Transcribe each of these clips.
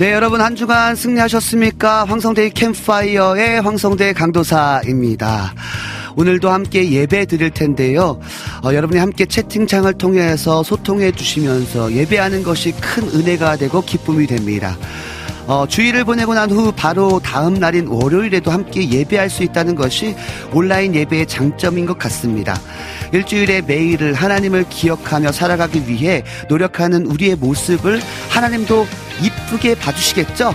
네, 여러분 한 주간 승리하셨습니까? 황성대의 캠파이어의 황성대 강도사입니다. 오늘도 함께 예배 드릴 텐데요. 어, 여러분이 함께 채팅창을 통해서 소통해 주시면서 예배하는 것이 큰 은혜가 되고 기쁨이 됩니다. 어, 주일을 보내고 난 후 바로 다음 날인 월요일에도 함께 예배할 수 있다는 것이 온라인 예배의 장점인 것 같습니다. 일주일의 매일을 하나님을 기억하며 살아가기 위해 노력하는 우리의 모습을 하나님도 이쁘게 봐주시겠죠?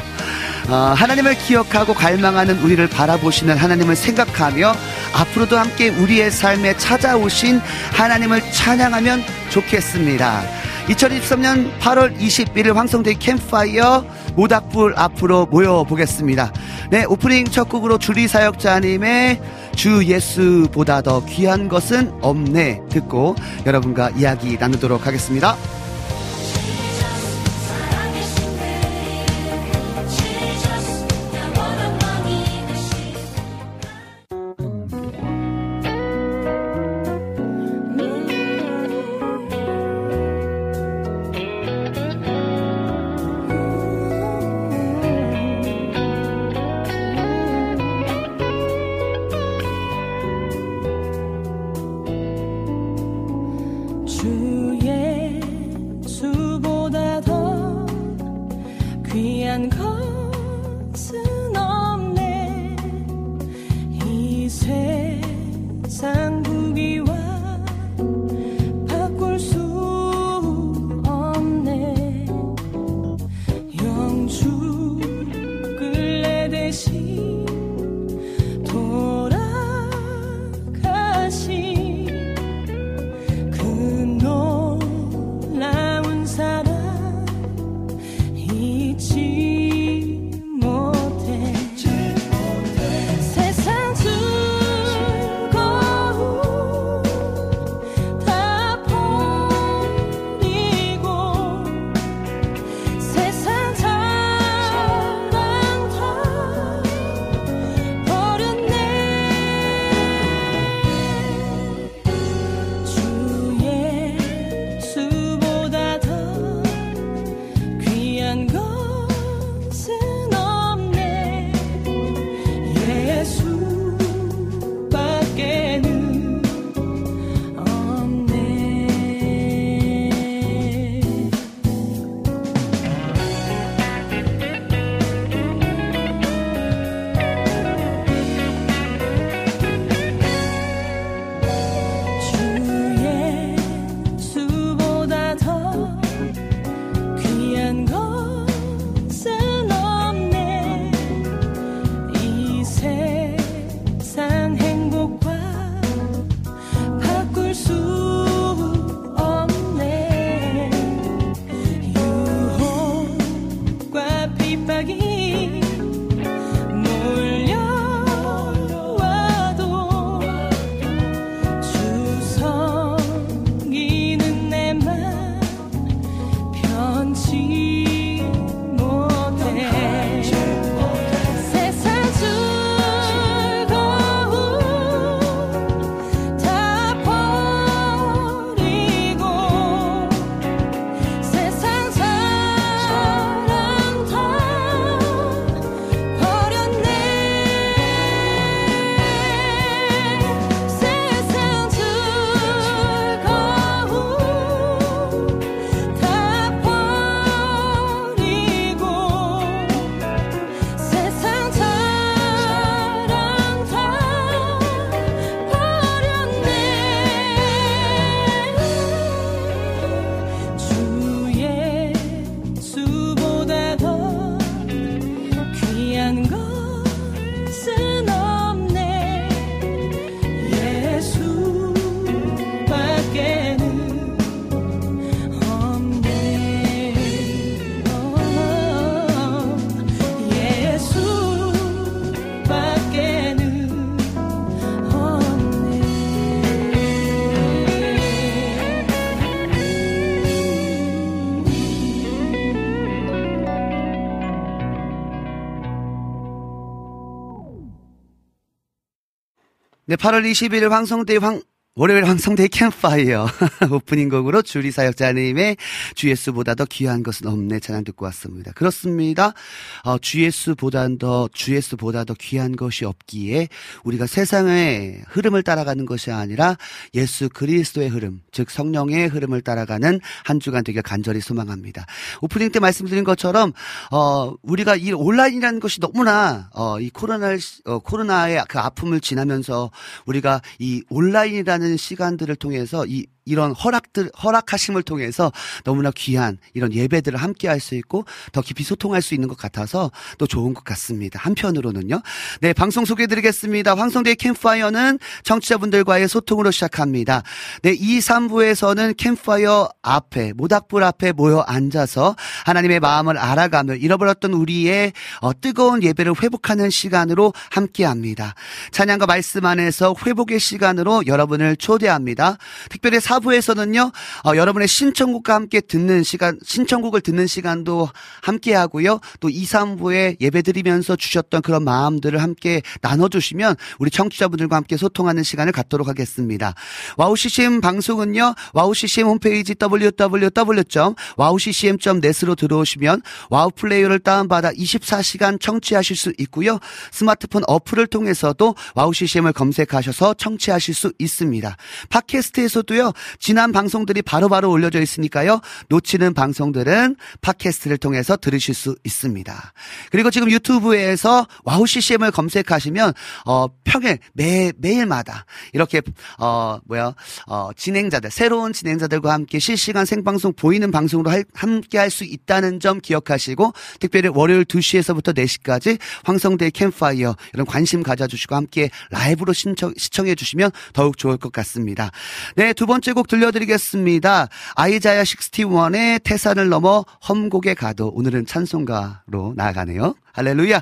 어, 하나님을 기억하고 갈망하는 우리를 바라보시는 하나님을 생각하며 앞으로도 함께 우리의 삶에 찾아오신 하나님을 찬양하면 좋겠습니다. 2023년 8월 21일 황성대 캠파이어 모닥불 앞으로 모여보겠습니다. 네, 오프닝 첫 곡으로 주리 사역자님의 주 예수보다 더 귀한 것은 없네 듣고 여러분과 이야기 나누도록 하겠습니다. 네, 8월 21일 황성대 황, 월요일 황성대 캠파이어. 오프닝 곡으로 주리 사역자님의 GS보다 더 귀한 것은 없네 찬양 듣고 왔습니다. 그렇습니다. 어, GS보다 더 GS보다 더 귀한 것이 없기에 우리가 세상의 흐름을 따라가는 것이 아니라 예수 그리스도의 흐름, 즉 성령의 흐름을 따라가는 한 주간 되길 간절히 소망합니다. 오프닝 때 말씀드린 것처럼 어, 우리가 이 온라인이라는 것이 너무나 어, 이 코로나 어, 코로나의 그 아픔을 지나면서 우리가 이 온라인이라는 시간들을 통해서 이 이런 허락들 허락하심을 통해서 너무나 귀한 이런 예배들을 함께 할 수 있고 더 깊이 소통할 수 있는 것 같아서 또 좋은 것 같습니다. 한편으로는요. 네, 방송 소개해 드리겠습니다. 황성대 캠파이어는 청취자분들과의 소통으로 시작합니다. 네, 2, 3부에서는 캠파이어 앞에 모닥불 앞에 모여 앉아서 하나님의 마음을 알아가며 잃어버렸던 우리의 어, 뜨거운 예배를 회복하는 시간으로 함께 합니다. 찬양과 말씀 안에서 회복의 시간으로 여러분을 초대합니다. 특별히 4 4부에서는요, 어, 여러분의 신청곡과 함께 듣는 시간, 신청곡을 듣는 시간도 함께 하고요. 또 2, 3부에 예배 드리면서 주셨던 그런 마음들을 함께 나눠주시면 우리 청취자분들과 함께 소통하는 시간을 갖도록 하겠습니다. 와우 CCM 방송은요, 와우 CCM 홈페이지 www.wowccm.net으로 들어오시면 와우 플레이어를 다운받아 24시간 청취하실 수 있고요. 스마트폰 어플을 통해서도 와우 CCM을 검색하셔서 청취하실 수 있습니다. 팟캐스트에서도요, 지난 방송들이 바로바로 바로 올려져 있으니까요. 놓치는 방송들은 팟캐스트를 통해서 들으실 수 있습니다. 그리고 지금 유튜브에서 와우 CCM을 검색하시면 어 평일 매 매일마다 이렇게 어 뭐야 어 진행자들 새로운 진행자들과 함께 실시간 생방송 보이는 방송으로 할, 함께 할 수 있다는 점 기억하시고 특별히 월요일 2시에서부터 4시까지 황성대 캠파이어 이런 관심 가져주시고 함께 라이브로 신청, 시청해 주시면 더욱 좋을 것 같습니다. 네, 두 번째 곡 들려드리겠습니다. 아이자야 61의 태산을 넘어 험곡에 가도 오늘은 찬송가로 나아가네요. 할렐루야!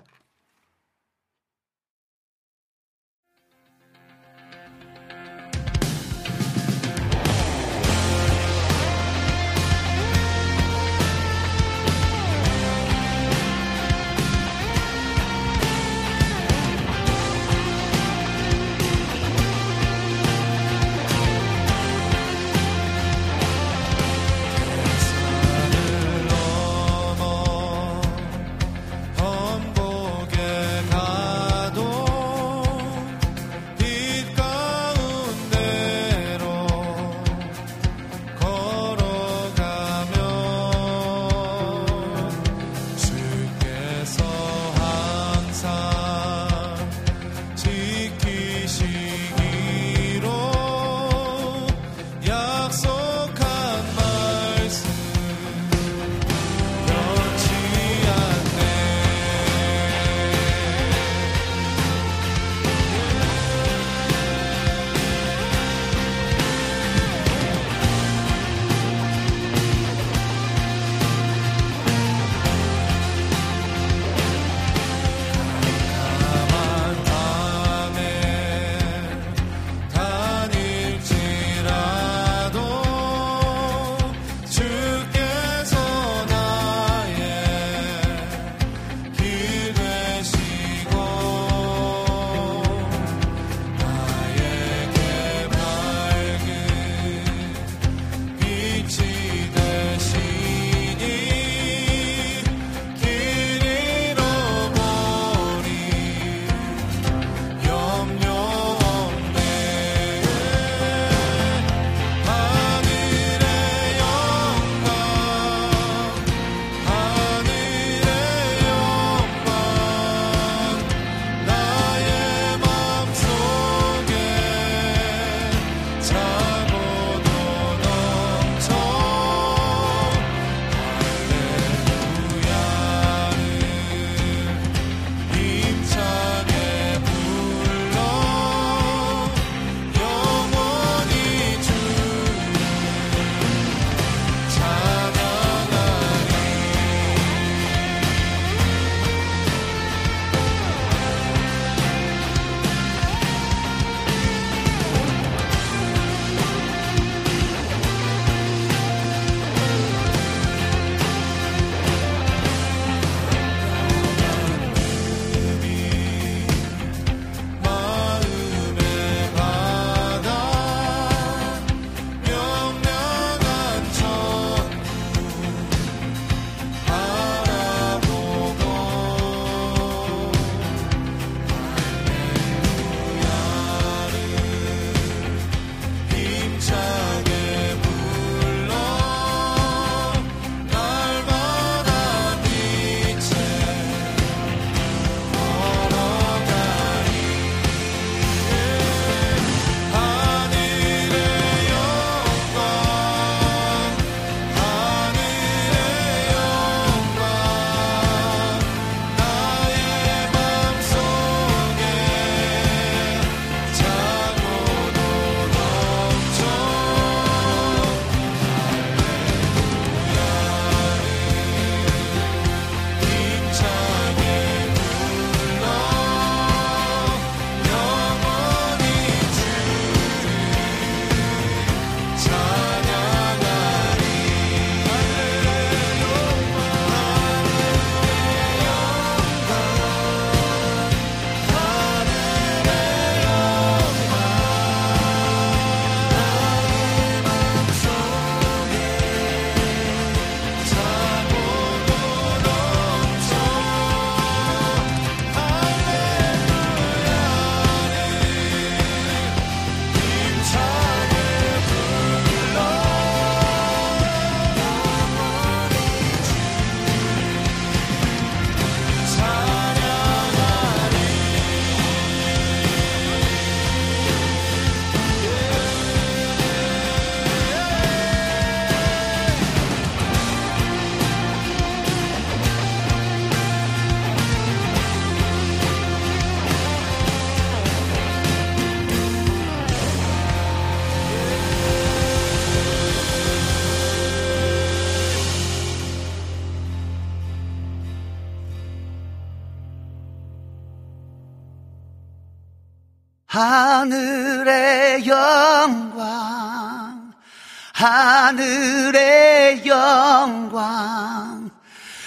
하늘의 영광,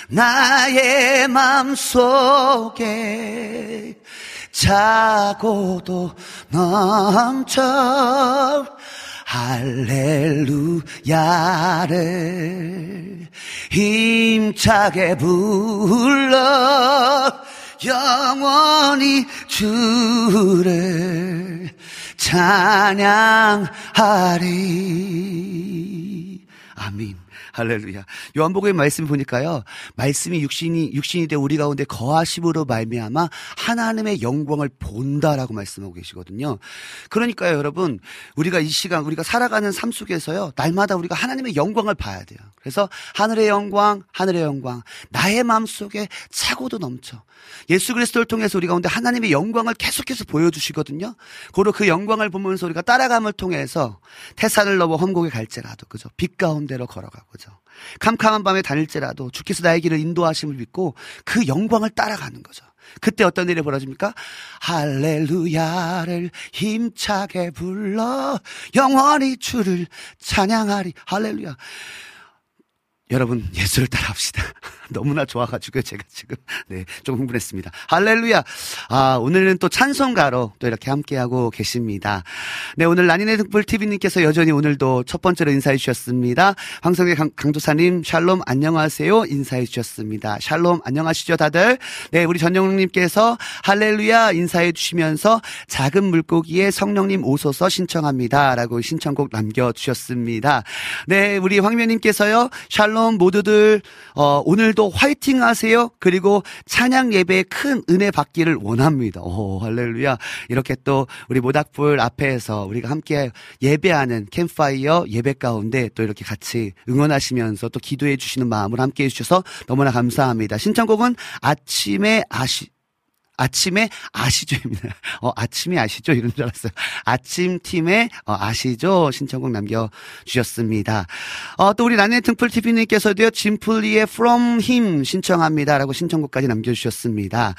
나의 맘 속에 자고도 넘쳐 할렐루야를 힘차게 불러 영원히 주를 찬양하리. 아멘. 할렐루야. 요한복음의 말씀 보니까요. 말씀이 육신이 육신이 돼 우리 가운데 거하심으로 말미암아 하나님의 영광을 본다라고 말씀하고 계시거든요. 그러니까요, 여러분, 우리가 이 시간 우리가 살아가는 삶 속에서요. 날마다 우리가 하나님의 영광을 봐야 돼요. 그래서 하늘의 영광, 하늘의 영광, 나의 마음속에 차고도 넘쳐. 예수 그리스도를 통해서 우리 가운데 하나님의 영광을 계속해서 보여주시거든요. 고로 그 영광을 보면서 우리가 따라감을 통해서 태산을 넘어 험곡에 갈지라도 그죠. 빛 가운데로 걸어가고죠. 캄캄한 밤에 다닐지라도 주께서 나의 길을 인도하심을 믿고 그 영광을 따라가는 거죠. 그때 어떤 일이 벌어집니까? 할렐루야를 힘차게 불러 영원히 주를 찬양하리. 할렐루야. 여러분 예수를 따라합시다. 너무나 좋아가지고 제가 지금 네좀 흥분했습니다. 할렐루야. 아 오늘은 또 찬송가로 또 이렇게 함께하고 계십니다. 네 오늘 라니네 등불 TV님께서 여전히 오늘도 첫 번째로 인사해 주셨습니다. 황성의 강, 강도사님 샬롬 안녕하세요 인사해 주셨습니다. 샬롬 안녕하시죠 다들. 네 우리 전영님께서 할렐루야 인사해 주시면서 작은 물고기의 성령님 오소서 신청합니다라고 신청곡 남겨 주셨습니다. 네 우리 황면님께서요 샬롬 모두들 어, 오늘도 화이팅 하세요. 그리고 찬양 예배에 큰 은혜 받기를 원합니다. 오, 할렐루야. 이렇게 또 우리 모닥불 앞에서 우리가 함께 예배하는 캠파이어 예배 가운데 또 이렇게 같이 응원하시면서 또 기도해 주시는 마음을 함께 해 주셔서 너무나 감사합니다. 신청곡은 아침에 아시 아침에 아시죠입니다. 어, 아침에 아시죠? 이런 줄 알았어요. 아침 팀에 어, 아시죠? 신청곡 남겨주셨습니다. 어, 또 우리 나네 등풀 TV님께서도요, 짐플리의 From Him 신청합니다라고 신청곡까지 남겨주셨습니다.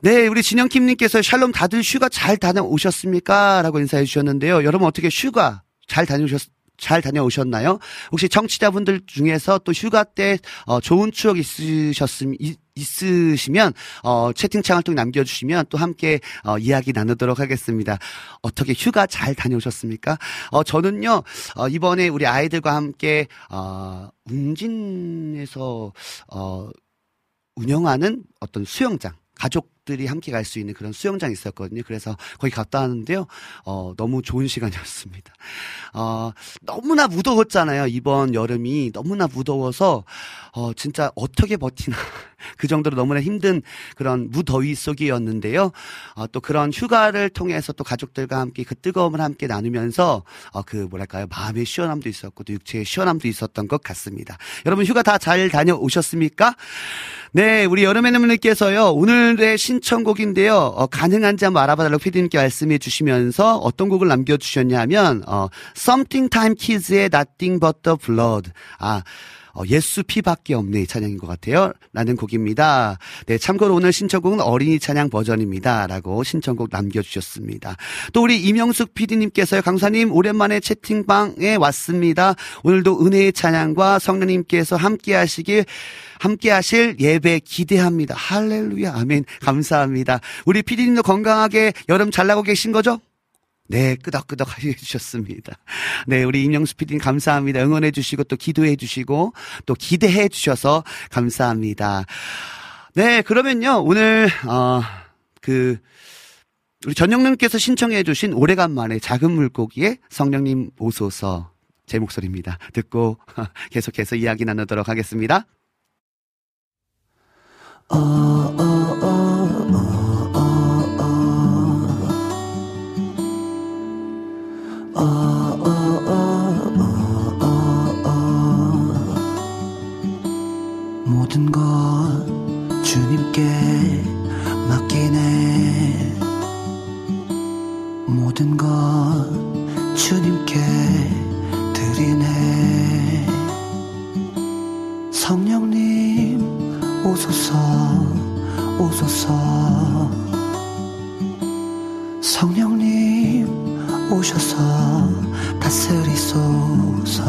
네, 우리 진영킴님께서 샬롬 다들 휴가 잘 다녀오셨습니까? 라고 인사해 주셨는데요. 여러분 어떻게 휴가 잘 다녀오셨, 잘 다녀오셨나요? 혹시 청취자분들 중에서 또 휴가 때 어, 좋은 추억 있으셨음 있으시면 어, 채팅창을 통해 남겨주시면 또 함께 어, 이야기 나누도록 하겠습니다. 어떻게 휴가 잘 다녀오셨습니까? 어, 저는요 어, 이번에 우리 아이들과 함께 어, 웅진에서 어, 운영하는 어떤 수영장 가족 들이 함께 갈 수 있는 그런 수영장이 있었거든요. 그래서 거기 갔다 왔는데요. 어, 너무 좋은 시간이었습니다. 어, 너무나 무더웠잖아요. 이번 여름이 너무나 무더워서 어, 진짜 어떻게 버티나 그 정도로 너무나 힘든 그런 무더위 속이었는데요. 어, 또 그런 휴가를 통해서 또 가족들과 함께 그 뜨거움을 함께 나누면서 어, 그 뭐랄까요 마음의 시원함도 있었고 또 육체의 시원함도 있었던 것 같습니다. 여러분 휴가 다 잘 다녀오셨습니까? 네, 우리 여름의님께서요 오늘의 신 청곡인데요. 어, 가능한지 한번 알아봐달라고 피디님께 말씀해 주시면서 어떤 곡을 남겨주셨냐면 어, Something Time Kids의 Nothing But the Blood. 아 어, 예수 피밖에 없네 찬양인 것 같아요. 라는 곡입니다. 네, 참고로 오늘 신청곡은 어린이 찬양 버전입니다. 라고 신청곡 남겨주셨습니다. 또 우리 이명숙 PD님께서요. 강사님 오랜만에 채팅방에 왔습니다. 오늘도 은혜의 찬양과 성령님께서 함께 하시길 함께 하실 예배 기대합니다. 할렐루야. 아멘. 감사합니다. 우리 피디님도 건강하게 여름 잘 나고 계신 거죠? 네, 끄덕끄덕 해주셨습니다. 네, 우리 임영수 PD님 감사합니다. 응원해 주시고 또 기도해 주시고 또 기대해 주셔서 감사합니다. 네, 그러면요, 오늘, 어, 그, 우리 전영님께서 신청해 주신 오래간만에 작은 물고기의 성령님 오소서 제 목소리입니다. 듣고 계속해서 이야기 나누도록 하겠습니다. 모든 것 주님께 맡기네. 모든 것 주님께 드리네. 성령님 오소서 오소서. 성령님 오셔서 다스리소서.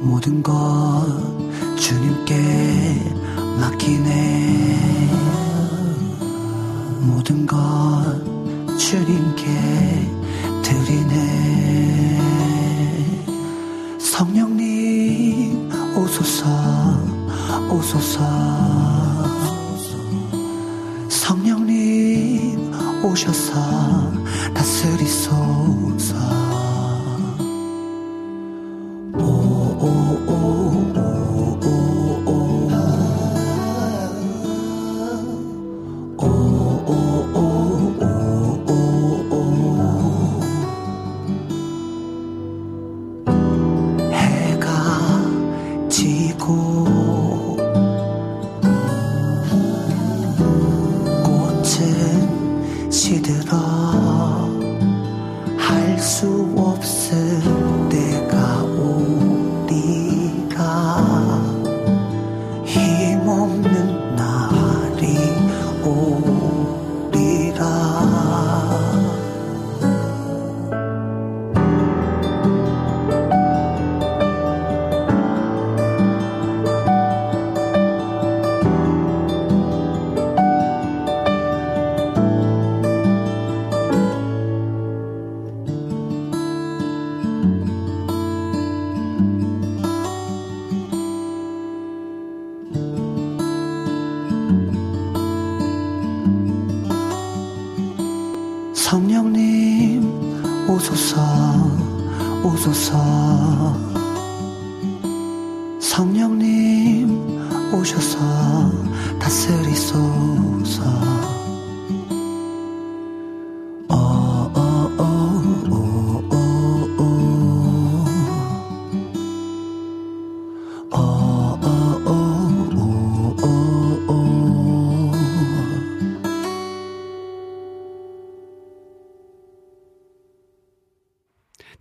모든 것 주님께 맡기네. 모든 것 주님께 드리네. 성령님 오소서 오소서. 성령님 오셔서 다스리소서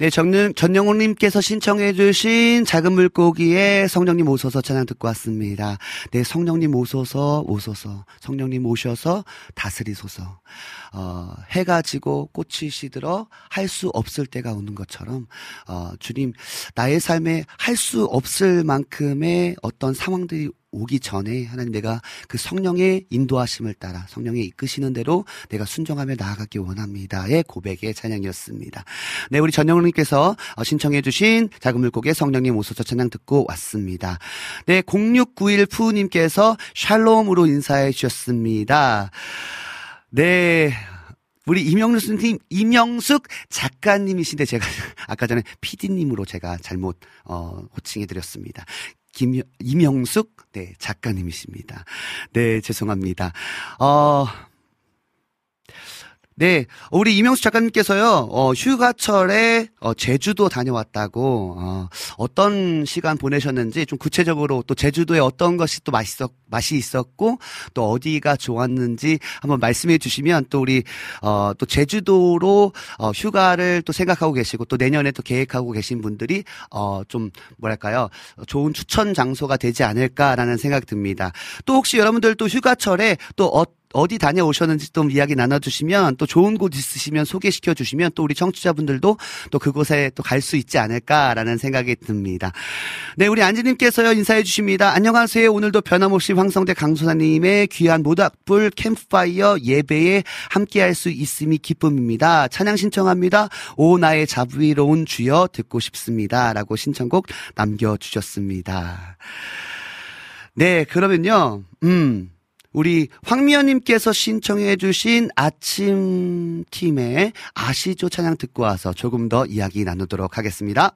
네, 정능, 전영호님께서 신청해주신 작은 물고기의 성령님 오소서 찬양 듣고 왔습니다. 네, 성령님 오소서, 오소서. 성령님 오셔서 다스리소서. 어, 해가 지고 꽃이 시들어 할 수 없을 때가 오는 것처럼, 어, 주님, 나의 삶에 할 수 없을 만큼의 어떤 상황들이 오기 전에 하나님 내가 그 성령의 인도하심을 따라 성령의 이끄시는 대로 내가 순종하며 나아가기 원합니다의 고백의 찬양이었습니다. 네, 우리 전영훈님께서 어, 신청해주신 작은 물고기의 성령님 오소서 찬양 듣고 왔습니다. 네, 0691 푸우님께서 샬롬으로 인사해 주셨습니다. 네. 우리 이명숙 님, 이명숙 작가님이신데 제가 아까 전에 PD님으로 제가 잘못, 어, 호칭해 드렸습니다. 김, 이명숙, 네, 작가님이십니다. 네, 죄송합니다. 어, 네, 우리 이명수 작가님께서요, 어, 휴가철에, 어, 제주도 다녀왔다고, 어, 어떤 시간 보내셨는지 좀 구체적으로 또 제주도에 어떤 것이 또 맛있었, 맛이 있었고, 또 어디가 좋았는지 한번 말씀해 주시면 또 우리, 어, 또 제주도로, 어, 휴가를 또 생각하고 계시고, 또 내년에 또 계획하고 계신 분들이, 어, 좀, 뭐랄까요, 좋은 추천 장소가 되지 않을까라는 생각이 듭니다. 또 혹시 여러분들 또 휴가철에 또 어, 어디 다녀오셨는지 좀 이야기 나눠주시면 또 좋은 곳 있으시면 소개시켜 주시면 또 우리 청취자분들도 또 그곳에 또 갈 수 있지 않을까라는 생각이 듭니다. 네, 우리 안지님께서요 인사해 주십니다. 안녕하세요. 오늘도 변함없이 황성대 강소사님의 귀한 모닥불 캠프파이어 예배에 함께할 수 있음이 기쁨입니다. 찬양 신청합니다. 오 나의 자비로운 주여 듣고 싶습니다라고 신청곡 남겨주셨습니다. 네, 그러면요, 음. 우리 황미연님께서 신청해주신 아침 팀의 아시죠 찬양 듣고 와서 조금 더 이야기 나누도록 하겠습니다.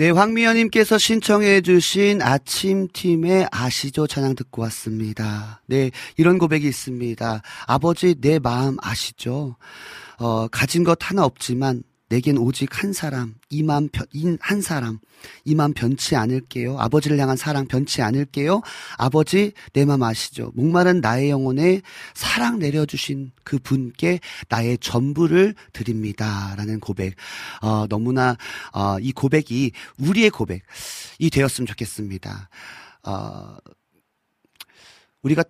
네, 황미연님께서 신청해주신 아침팀의 아시죠 찬양 듣고 왔습니다. 네, 이런 고백이 있습니다. 아버지, 내 마음 아시죠? 어, 가진 것 하나 없지만 내겐 오직 한 사람, 이만 변, 한 사람, 이만 변치 않을게요. 아버지를 향한 사랑 변치 않을게요. 아버지, 내 맘 아시죠? 목마른 나의 영혼에 사랑 내려주신 그 분께 나의 전부를 드립니다. 라는 고백. 어, 너무나, 어, 이 고백이 우리의 고백이 되었으면 좋겠습니다. 어, 우리가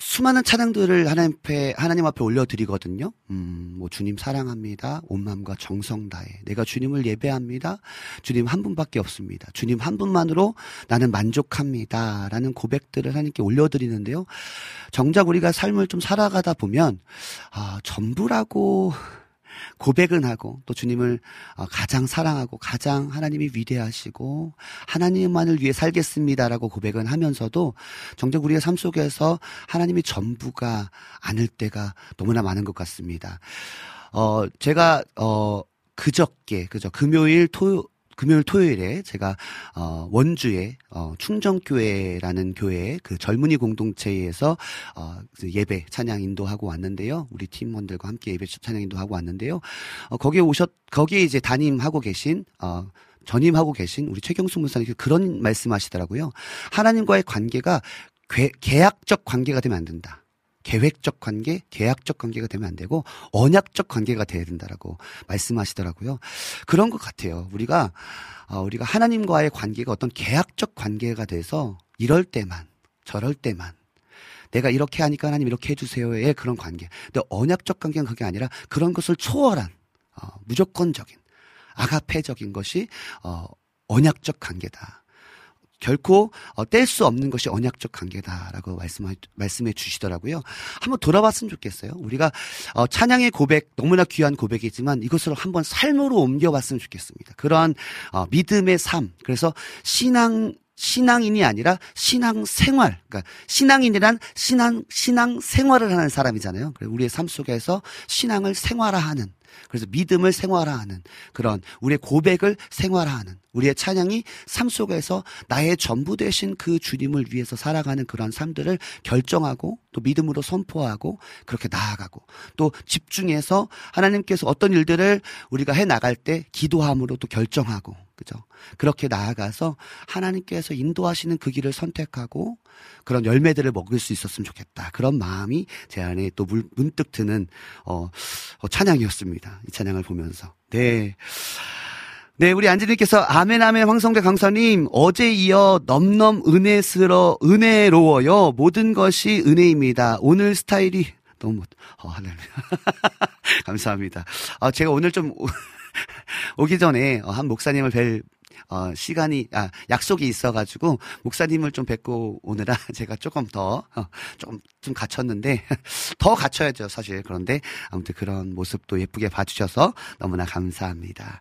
수많은 찬양들을 하나님 앞에, 하나님 앞에 올려드리거든요. 음, 뭐, 주님 사랑합니다. 온 마음과 정성 다해. 내가 주님을 예배합니다. 주님 한 분밖에 없습니다. 주님 한 분만으로 나는 만족합니다. 라는 고백들을 하나님께 올려드리는데요. 정작 우리가 삶을 좀 살아가다 보면, 아, 전부라고 고백은 하고 또 주님을 어, 가장 사랑하고 가장 하나님이 위대하시고 하나님만을 위해 살겠습니다라고 고백은 하면서도 정작 우리의 삶 속에서 하나님이 전부가 아닐 때가 너무나 많은 것 같습니다. 어, 제가, 어, 그저께, 그저 금요일, 토요, 금요일 토요일에 제가 어 원주에 어 충정교회라는 교회 그 젊은이 공동체에서 어 예배 찬양 인도하고 왔는데요. 우리 팀원들과 함께 예배 찬양 인도하고 왔는데요. 어 거기에 오셨 거기에 이제 담임하고 계신 어 전임하고 계신 우리 최경수 목사님 그런 말씀하시더라고요. 하나님과의 관계가 계약적 관계가 되면 안 된다. 계획적 관계, 계약적 관계가 되면 안 되고 언약적 관계가 돼야 된다라고 말씀하시더라고요. 그런 것 같아요. 우리가 어, 우리가 하나님과의 관계가 어떤 계약적 관계가 돼서 이럴 때만 저럴 때만 내가 이렇게 하니까 하나님 이렇게 해주세요의 그런 관계. 근데 언약적 관계는 그게 아니라 그런 것을 초월한 어, 무조건적인 아가페적인 것이 어, 언약적 관계다. 결코 어, 뗄 수 없는 것이 언약적 관계다라고 말씀해, 말씀해 주시더라고요. 한번 돌아봤으면 좋겠어요. 우리가 어, 찬양의 고백 너무나 귀한 고백이지만 이것을 한번 삶으로 옮겨봤으면 좋겠습니다. 그러한 어, 믿음의 삶. 그래서 신앙 신앙인이 아니라 신앙 생활. 그러니까 신앙인이란 신앙 신앙 생활을 하는 사람이잖아요. 우리의 삶 속에서 신앙을 생활화하는 그래서 믿음을 생활화하는 그런 우리의 고백을 생활화하는 우리의 찬양이 삶 속에서 나의 전부 되신 그 주님을 위해서 살아가는 그런 삶들을 결정하고 또 믿음으로 선포하고 그렇게 나아가고 또 집중해서 하나님께서 어떤 일들을 우리가 해 나갈 때 기도함으로 또 결정하고 그죠? 그렇게 나아가서 하나님께서 인도하시는 그 길을 선택하고 그런 열매들을 먹을 수 있었으면 좋겠다. 그런 마음이 제 안에 또 물, 문득 드는 어, 어, 찬양이었습니다. 이 찬양을 보면서. 네. 네, 우리 안지님께서 아멘 아멘 황성대 강사님 어제 이어 넘넘 은혜스러 은혜로워요. 모든 것이 은혜입니다. 오늘 스타일이 너무 어, 하늘 감사합니다. 아, 제가 오늘 좀 오기 전에 어, 한 목사님을 뵐 어, 시간이, 아, 약속이 있어가지고, 목사님을 좀 뵙고 오느라 제가 조금 더, 어, 조금, 좀 갇혔는데, 더 갇혀야죠, 사실. 그런데, 아무튼 그런 모습도 예쁘게 봐주셔서 너무나 감사합니다.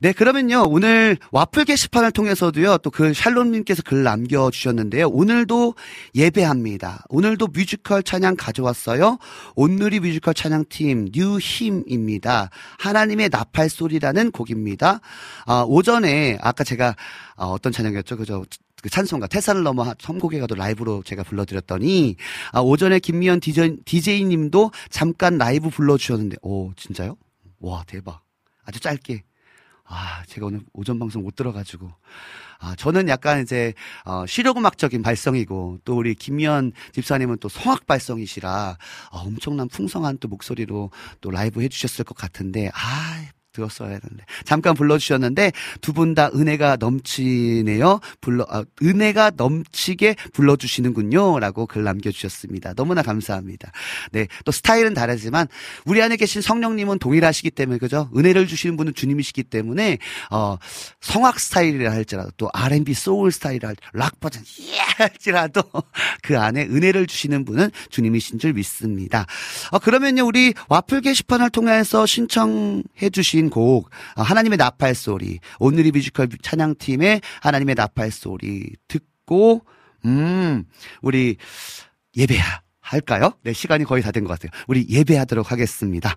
네, 그러면요. 오늘 와플 게시판을 통해서도요. 또 그 샬롬님께서 글 남겨주셨는데요. 오늘도 예배합니다. 오늘도 뮤지컬 찬양 가져왔어요. 온누리 뮤지컬 찬양팀 뉴힘입니다. 하나님의 나팔 소리라는 곡입니다. 아, 오전에 아까 제가 아, 어떤 찬양이었죠? 그죠? 그 찬송가 태산을 넘어 험곡에 가도 라이브로 제가 불러드렸더니 아, 오전에 김미연 디제이, 디제이님도 잠깐 라이브 불러주셨는데 오 진짜요? 와 대박 아주 짧게 아, 제가 오늘 오전 방송 못 들어가지고. 아, 저는 약간 이제, 어, 실용음악적인 발성이고, 또 우리 김미연 집사님은 또 성악 발성이시라, 어, 엄청난 풍성한 또 목소리로 또 라이브 해주셨을 것 같은데, 아, 들었어야 되는데. 잠깐 불러주셨는데, 두 분 다 은혜가 넘치네요. 불러, 아, 은혜가 넘치게 불러주시는군요. 라고 글 남겨주셨습니다. 너무나 감사합니다. 네. 또 스타일은 다르지만, 우리 안에 계신 성령님은 동일하시기 때문에, 그죠? 은혜를 주시는 분은 주님이시기 때문에, 어, 성악 스타일이라 할지라도, 또 R&B 소울 스타일이라 할지라도, 락 버전, 예! 할지라도, 그 안에 은혜를 주시는 분은 주님이신 줄 믿습니다. 어, 그러면요, 우리 와플 게시판을 통해서 신청해 주신 주신 곡 어, 하나님의 나팔 소리 온누리 뮤지컬 찬양팀의 하나님의 나팔 소리 듣고 음 우리 예배야 할까요? 네 시간이 거의 다 된 것 같아요. 우리 예배하도록 하겠습니다.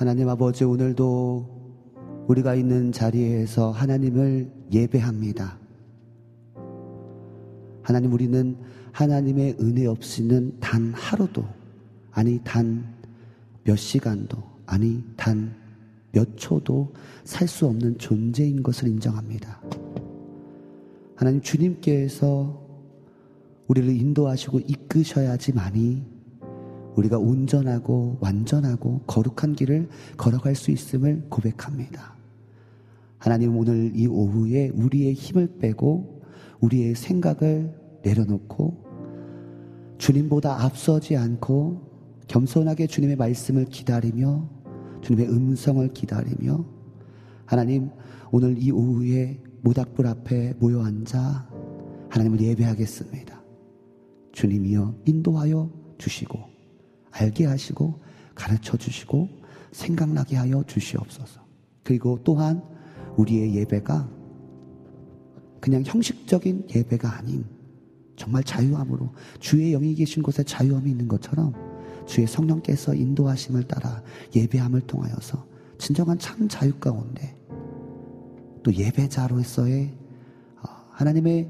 하나님 아버지 오늘도 우리가 있는 자리에서 하나님을 예배합니다. 하나님 우리는 하나님의 은혜 없이는 단 하루도 아니 단 몇 시간도 아니 단 몇 초도 살 수 없는 존재인 것을 인정합니다. 하나님 주님께서 우리를 인도하시고 이끄셔야지만이 우리가 온전하고 완전하고 거룩한 길을 걸어갈 수 있음을 고백합니다. 하나님 오늘 이 오후에 우리의 힘을 빼고 우리의 생각을 내려놓고 주님보다 앞서지 않고 겸손하게 주님의 말씀을 기다리며 주님의 음성을 기다리며 하나님 오늘 이 오후에 모닥불 앞에 모여 앉아 하나님을 예배하겠습니다. 주님이여 인도하여 주시고 알게 하시고 가르쳐 주시고 생각나게 하여 주시옵소서. 그리고 또한 우리의 예배가 그냥 형식적인 예배가 아닌 정말 자유함으로 주의 영이 계신 곳에 자유함이 있는 것처럼 주의 성령께서 인도하심을 따라 예배함을 통하여서 진정한 참 자유 가운데 또 예배자로서의 어, 하나님의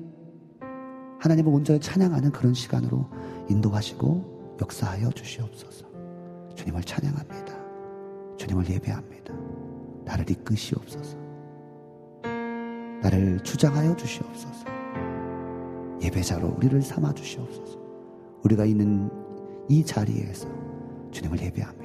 하나님을 온전히 찬양하는 그런 시간으로 인도하시고 역사하여 주시옵소서. 주님을 찬양합니다. 주님을 예배합니다. 나를 이끄시옵소서. 나를 주장하여 주시옵소서. 예배자로 우리를 삼아 주시옵소서. 우리가 있는 이 자리에서 주님을 예배합니다.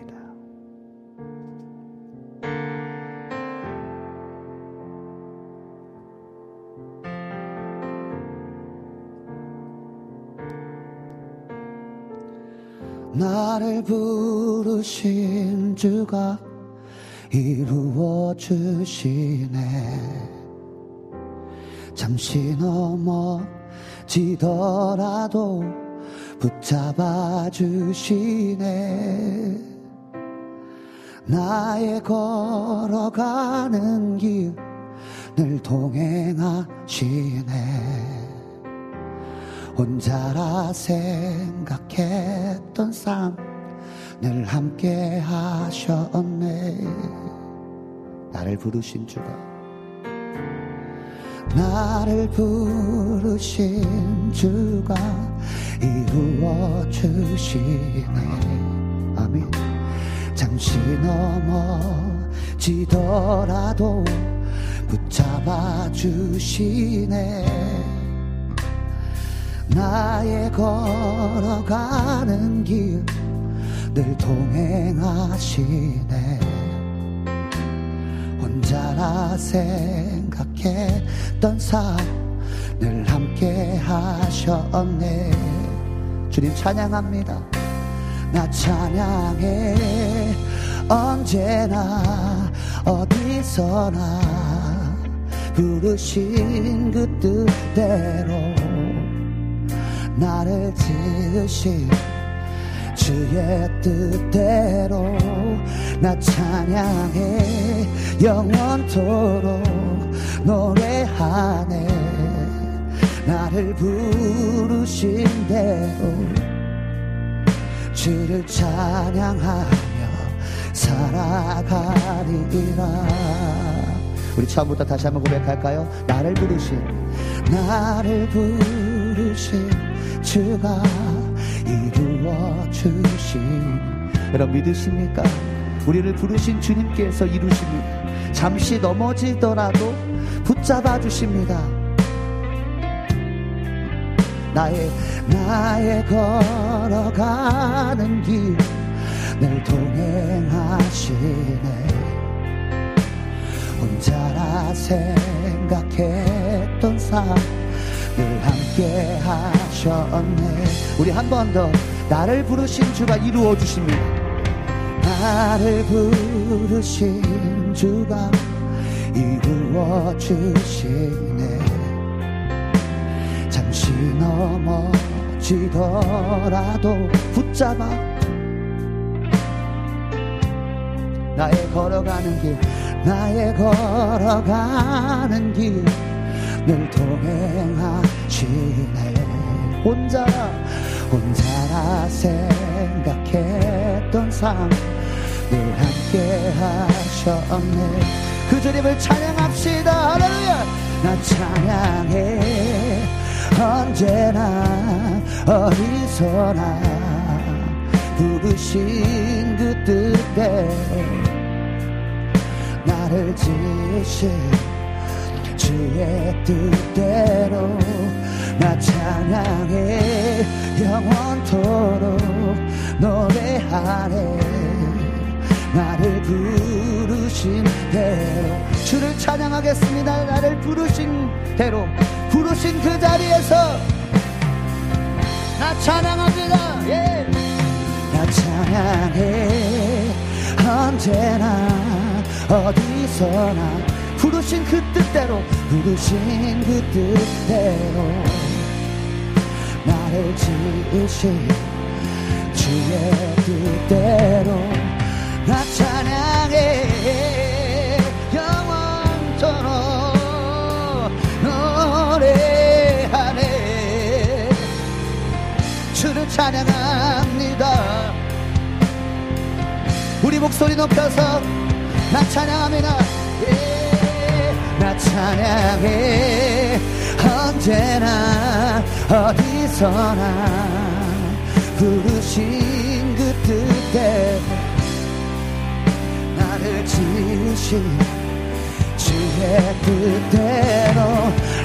나를 부르신 주가 이루어 주시네. 잠시 넘어지더라도 붙잡아 주시네. 나의 걸어가는 길 늘 동행하시네 혼자라 생각했던 삶 늘 함께 하셨네. 나를 부르신 주가. 나를 부르신 주가 이루어 주시네. 아멘. 잠시 넘어지더라도 붙잡아 주시네 나의 걸어가는 길 늘 동행하시네. 혼자라 생각했던 삶늘 함께 하셨네. 주님 찬양합니다. 나 찬양해. 언제나 어디서나 부르신 그 뜻대로 나를 지으신 주의 뜻대로 나 찬양해 영원토록 노래하네 나를 부르신 대로 주를 찬양하며 살아가리라 우리 처음부터 다시 한번 고백할까요? 나를 부르신 나를 부르신 주가 이루어 주신 여러분 믿으십니까? 우리를 부르신 주님께서 이루십니다. 잠시 넘어지더라도 붙잡아 주십니다. 나의 나의 걸어가는 길 늘 동행하시네 혼자라 생각했던 삶 늘 함께 하셨네. 우리 한 번 더 나를 부르신 주가 이루어 주십니다. 나를 부르신 주가 이루어 주시네. 잠시 넘어지더라도 붙잡아 나의 걸어가는 길 나의 걸어가는 길 늘 동행하시네. 혼자 혼자라 생각했던 삶 늘 함께 하셨네. 그 주님을 찬양합시다. 할렐루야! 나 찬양해. 언제나 어디서나 부르신 그 뜻대로 나를 지으신 주의 뜻대로 나 찬양해 영원토록 노래하네 나를 부르신 대로 주를 찬양하겠습니다. 나를 부르신 대로 부르신 그 자리에서 나 찬양합니다. 예. 나 찬양해. 언제나 어디서나 부르신 그뜻 대로 부르신 그 뜻대로 나를 지으신 주의 뜻대로 나 찬양해 영원토록 노래하네. 주를 찬양합니다. 우리 목소리 높여서 나 찬양합니다 예, 나 찬양해 언제나 어디서나 부르신 그 뜻대로 나를 지으신 주의 뜻대로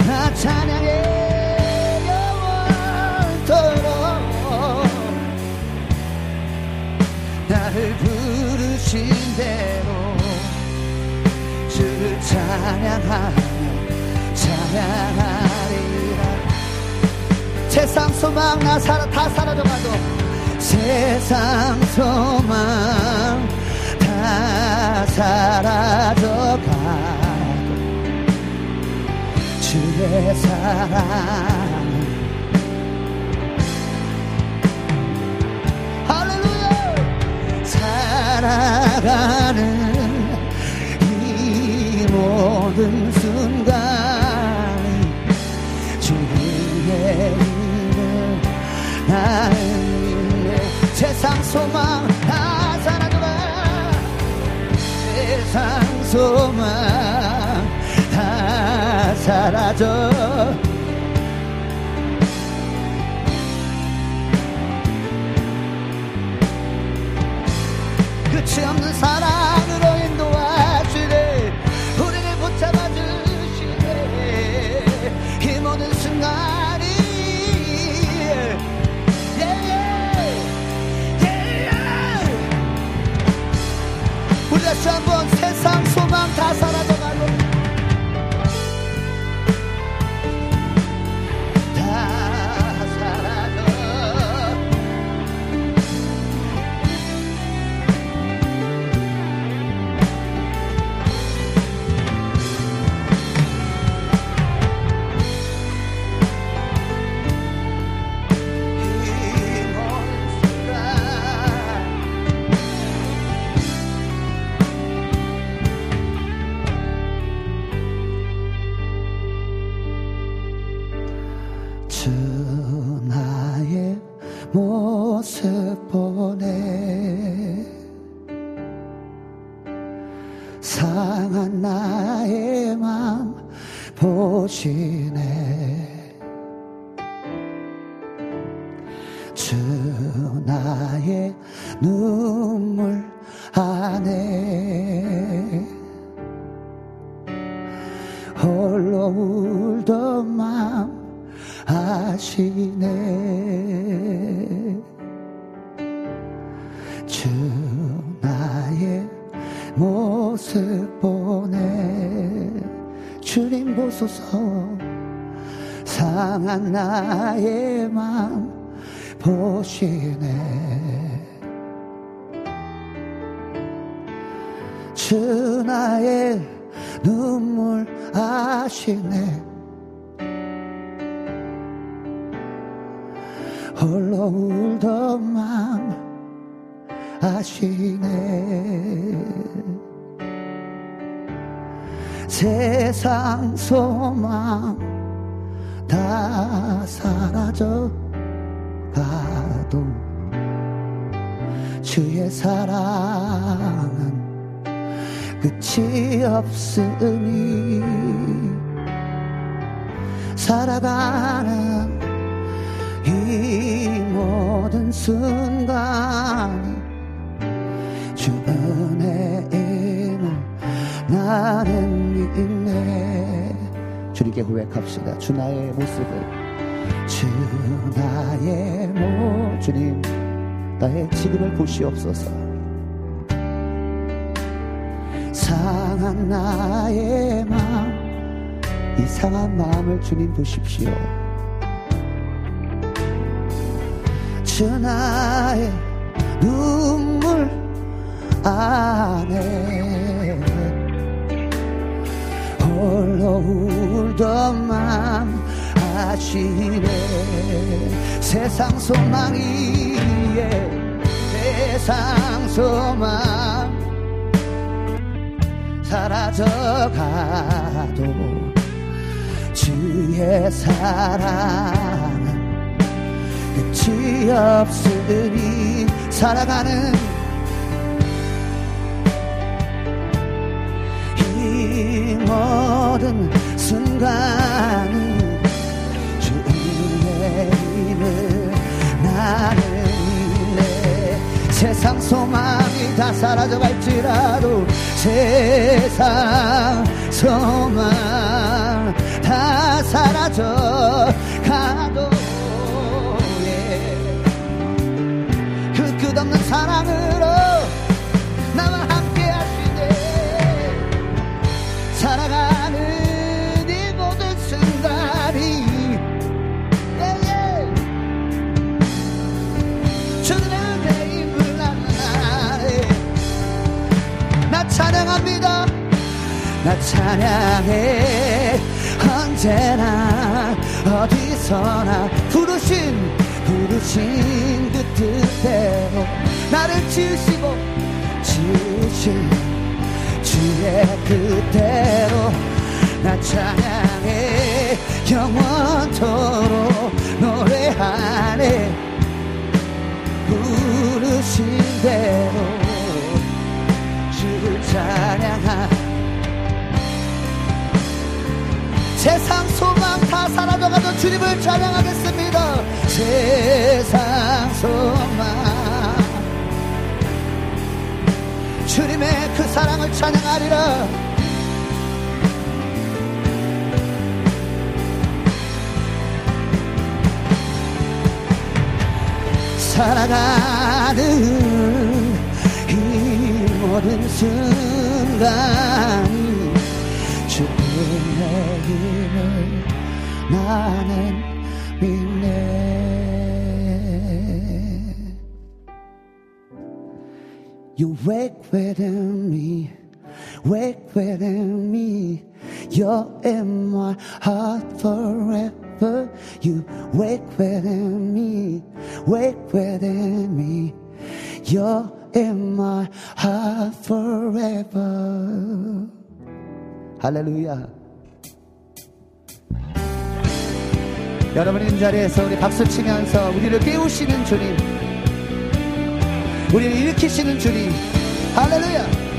나 찬양해 영원토록 나를 부르신 대로 찬양하며 찬양하리라. 세상 소망 나 살아 다 사라져가도 세상 소망 다 사라져가도 주의 사랑 할렐루야! 살아가는 이 모든 순간이 주의 이름 나를 위해 세상 소망. 다 사라져가 세상 소망. 다 사라져. 끝이 없는 사 보시옵소서. 상한 나의 마음 이상한 마음을 주님 보십시오. 주 나의 눈물 안에 홀로 울던 맘 아시네. 세상 소망이 예, 소망 사라져가도 주의 사랑은 끝이 없으니 살아가는 이 모든 순간은 주 은혜임을 나는 믿네 세상 소망이 다 사라져갈지라도 세상 소망 다 사라져가도 예. 그 끝없는 사랑으 나 찬양해 언제나 어디서나 부르신 부르신 그 뜻대로 나를 지으시고 지으신 주의 그대로 나 찬양해 영원토록 노래하네. 부르신 대로 주를 찬양하 세상 소망 다 사라져가도 주님을 찬양하겠습니다. 세상 소망 주님의 그 사랑을 찬양하리라. 살아가는 이 모든 순간 이 주님의 힘을 나는 믿네 You wake within me, wake within me. You're in my heart forever. You wake within me, wake within me. You're in my heart forever. 할렐루야. 여러분 있는 자리에서 우리 박수 치면서 우리를 깨우시는 주님, 우리를 일으키시는 주님, 할렐루야.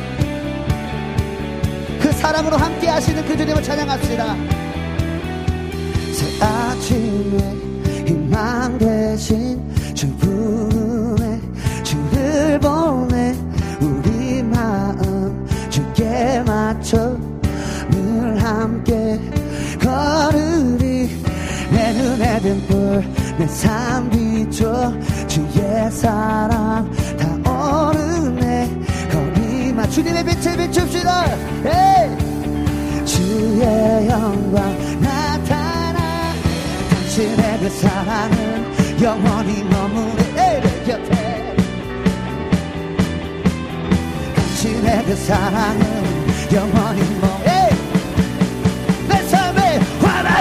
사랑으로 함께 하시는 그 주님을 찬양합시다 새 아침에 희망 대신 주분의 주를 보내 우리 마음 주께 맞춰 늘 함께 걸으리. 내 눈에 등불 내삶 비춰 주의 사랑 다 오르네 거리만. 주님의 빛을 비춥시다. 에이! 주의 영광 나타나. 당신의 그 사랑은 영원히 에이, 내 곁에. 당신의 그 사랑은 영원히 머무네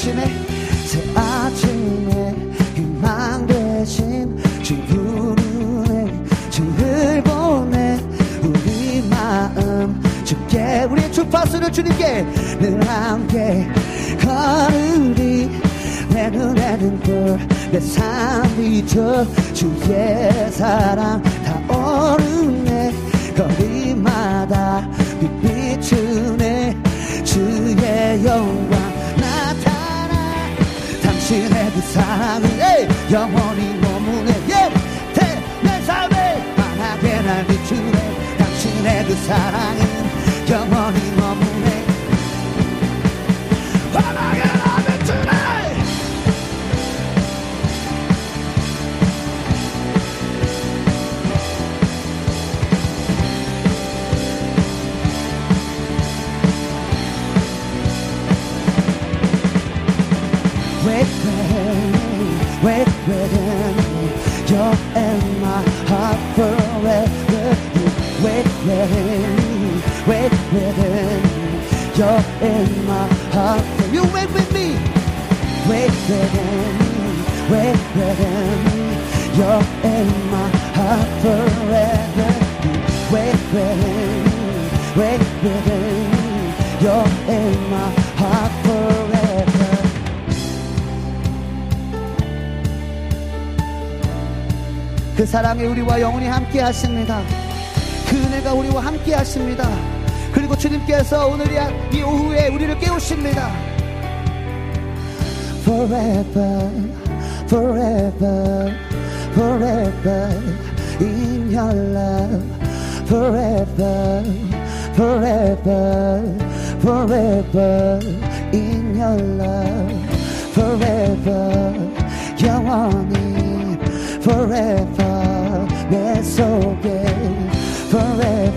아침에 새 아침에 희망 대신 주 부르네 주를 보내 우리 마음 주께 우리의 주파수를 주님께 늘 함께 걸으리 내 눈에 등불 내삶 비춰 주의 사랑 다 오르네 거리마다 빛 비추네 주의 영광 당신의 그 사랑을 에이, 영원히 머무네 예! 대, 내 삶에 환하게 날 비추네 당신의 그 사랑은 영원히 머무네 wait with me, wait with me. You're in my heart. You wait with me, wait me, wait me. You're in my heart forever. Wait me, wait me. You're in my heart forever. 그 사랑이 우리와 영원히 함께 하십니다. 그 은혜가 우리와 함께 하십니다. 그리고 주님께서 오늘 이- 이 오후에 우리를 깨우십니다. Forever, forever, forever in your love. Forever, forever, forever in your love. Forever, 영원히 forever 내 속에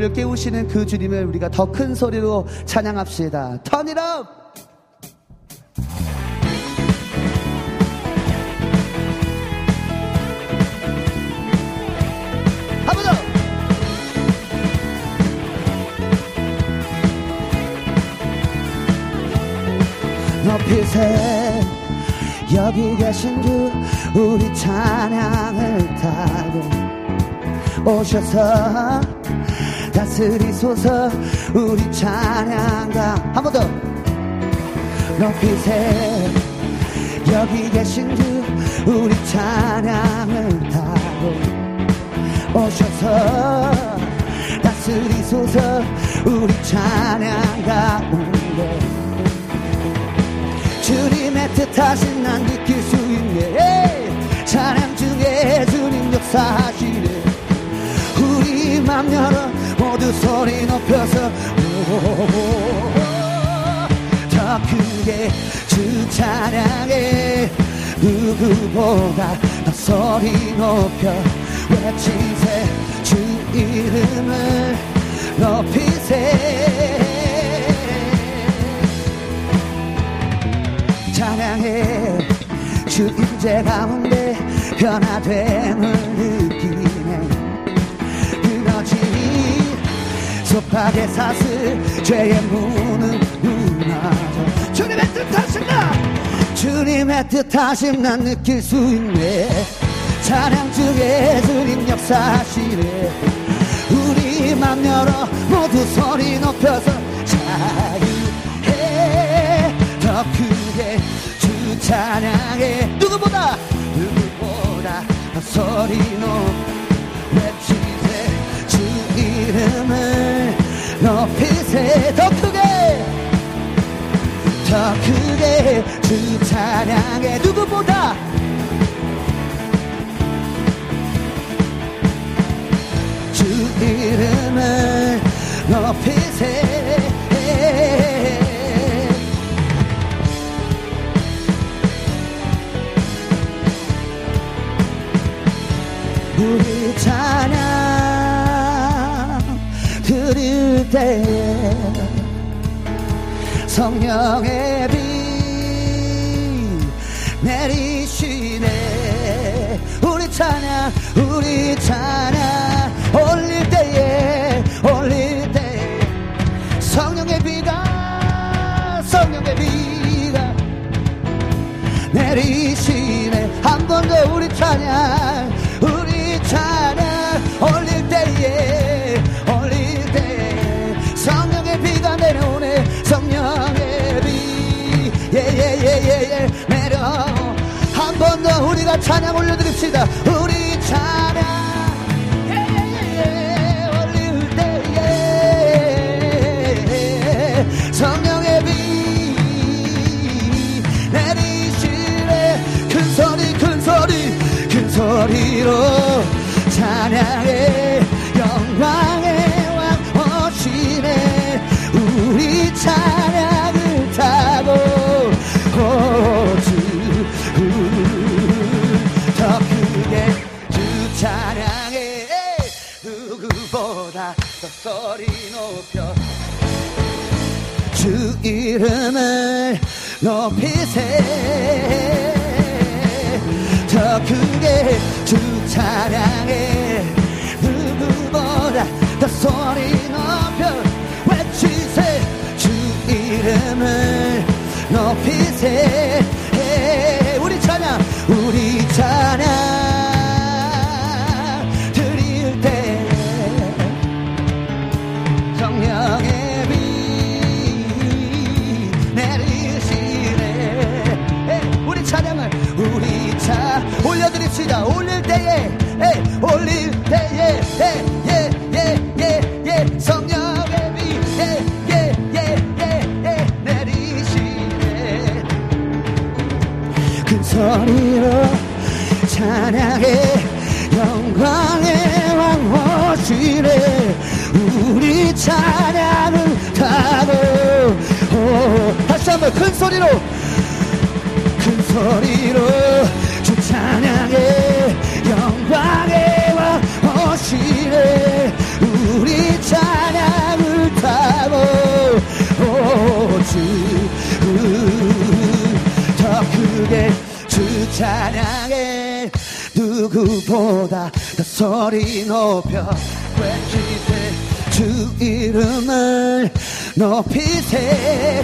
우리를 깨우시는 그 주님을 우리가 더 큰 소리로 찬양합시다 Turn it up! 높이세 여기 계신 주 우리 찬양을 타고 오셔서 다스리소서 우리 찬양가 한 번 더. 높이세. 여기 계신 주 우리 찬양을 타고 오셔서 다스리소서 우리 찬양 가운데 주님의 뜻하신 난 느낄 수 있네. 찬양 중에 주님 역사하시네. 우리 맘 열어 모두 소리 높여서 더 크게 주 찬양해. 누구보다 더 소리 높여 외치세. 주 이름을 높이세. 찬양해. 주 임재 가운데 변화됨을 느끼 속박의 사슬 죄의 문은 무너져 주님의 뜻하신 나 주님의 뜻하심 난 느낄 수 있네. 찬양 중에 주님 역사하시네. 우리 맘 열어 모두 소리 높여서 자유해. 더 크게 주 찬양해. 누구보다 누구보다 더 소리 높외 높이세 더 크게 더 크게 주 찬양해. 누구보다? 주 이름을 높이세. 우리 찬양 때에 성령의 비 내리시네. 우리 찬양 우리 찬양 올릴 때에 올릴 때에 성령의 비가 성령의 비가 내리시네. 한 번 더 우리 찬양 우리가 찬양 올려드립시다. 우리 찬양. 소리로 찬양해. 영광의 왕 오시네. 우리 찬양 이름을 높이세. 더 크게 주 찬양해. 누구보다 더 소리 높여 외치세. 주 이름을 높이세 큰 소리로. 큰 소리로 주 찬양해 영광에 와 오시네 우리 찬양을 타고 오지. 음, 더 크게 주 찬양해 누구보다 더 소리 높여 외치세. 주 이름을 높이세.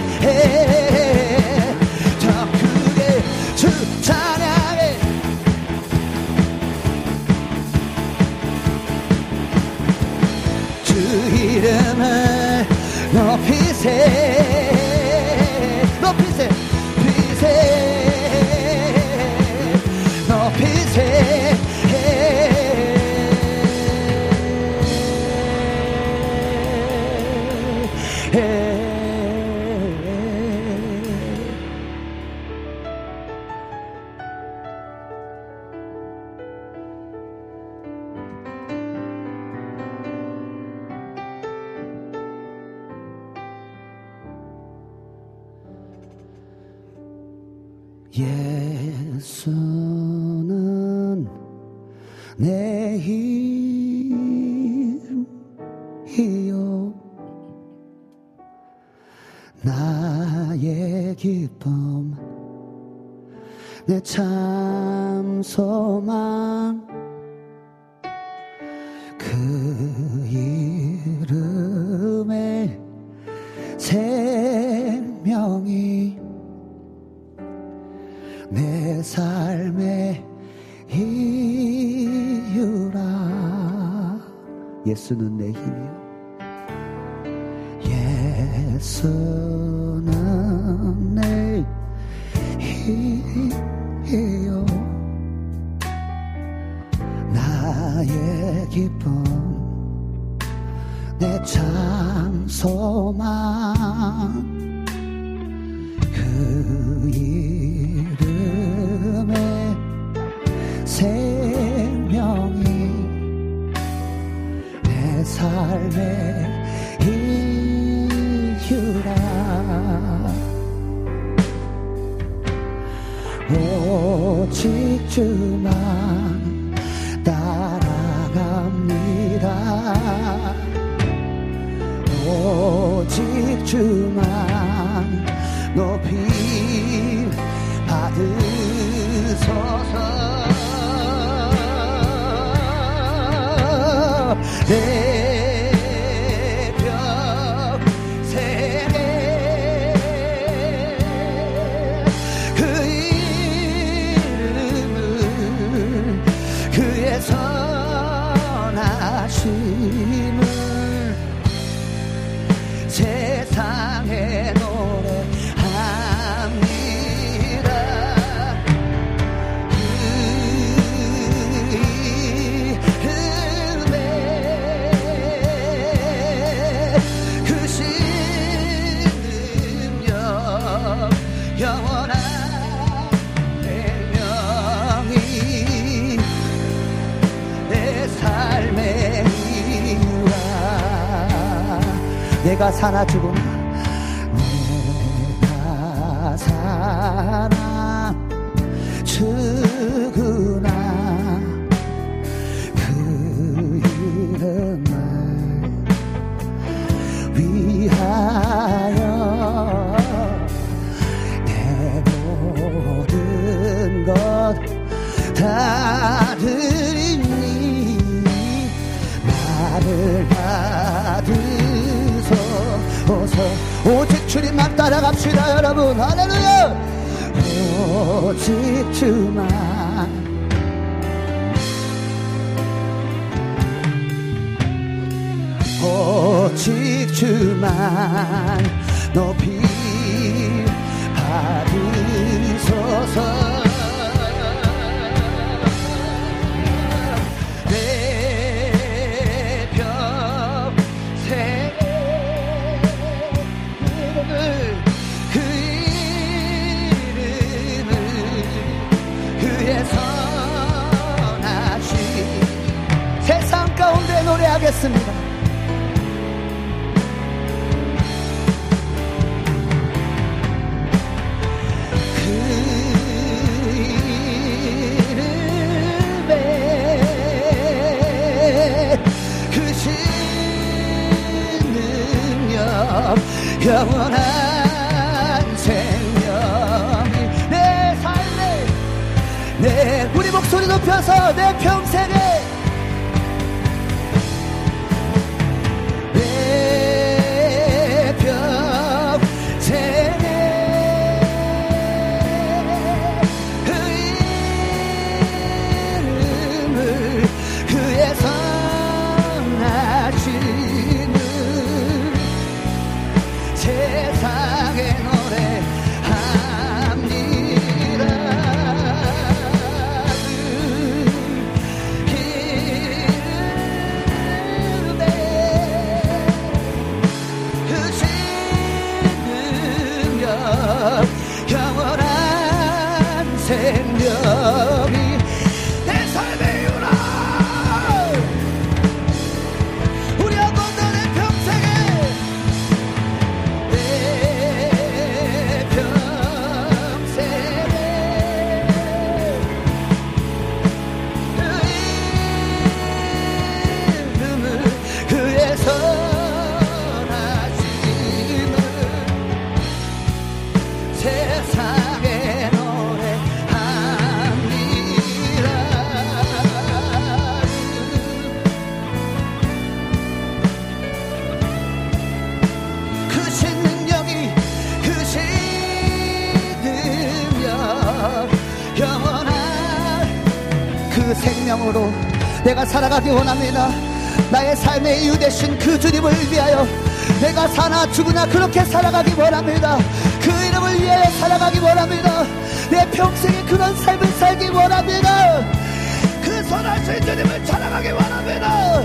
높 내 참 소망 사나 죽으 생명으로 내가 살아가기 원합니다. 나의 삶의 이유 되신 그 주님을 위하여 내가 사나 죽으나 그렇게 살아가기 원합니다. 그 이름을 위하여 살아가기 원합니다. 내 평생에 그런 삶을 살기 원합니다. 그 선하신 주님을 찬양하기 원합니다.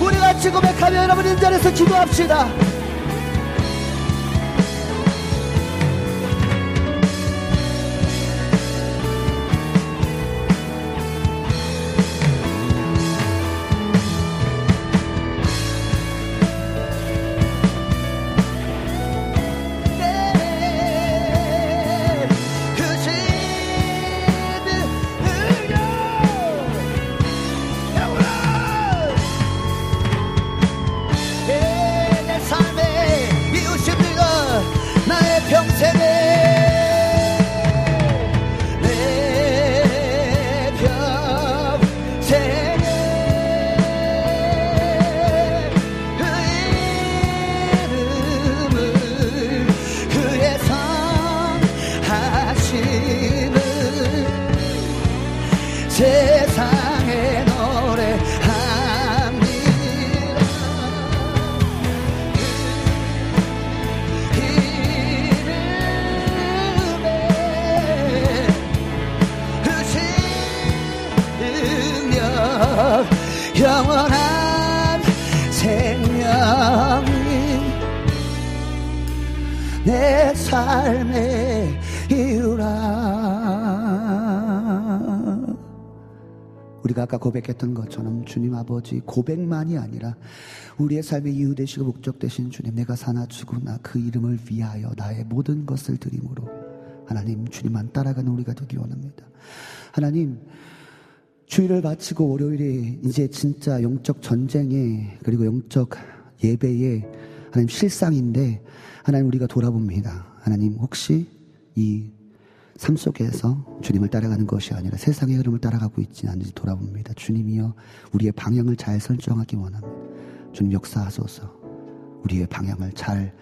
우리 같이 고백하며 여러분 인자리에서 기도합시다. 고백했던 것처럼 주님 아버지 고백만이 아니라 우리의 삶의 이유 되시고 목적 되신 주님 내가 사나 죽으나 그 이름을 위하여 나의 모든 것을 드림으로 하나님 주님만 따라가는 우리가 되기 원합니다 하나님 주일을 마치고 월요일에 이제 진짜 영적 전쟁에 그리고 영적 예배에 하나님 실상인데 하나님 우리가 돌아봅니다. 하나님 혹시 이 삶 속에서 주님을 따라가는 것이 아니라 세상의 흐름을 따라가고 있지 않은지 돌아봅니다. 주님이여 우리의 방향을 잘 설정하기 원합니다. 주님 역사하소서 우리의 방향을 잘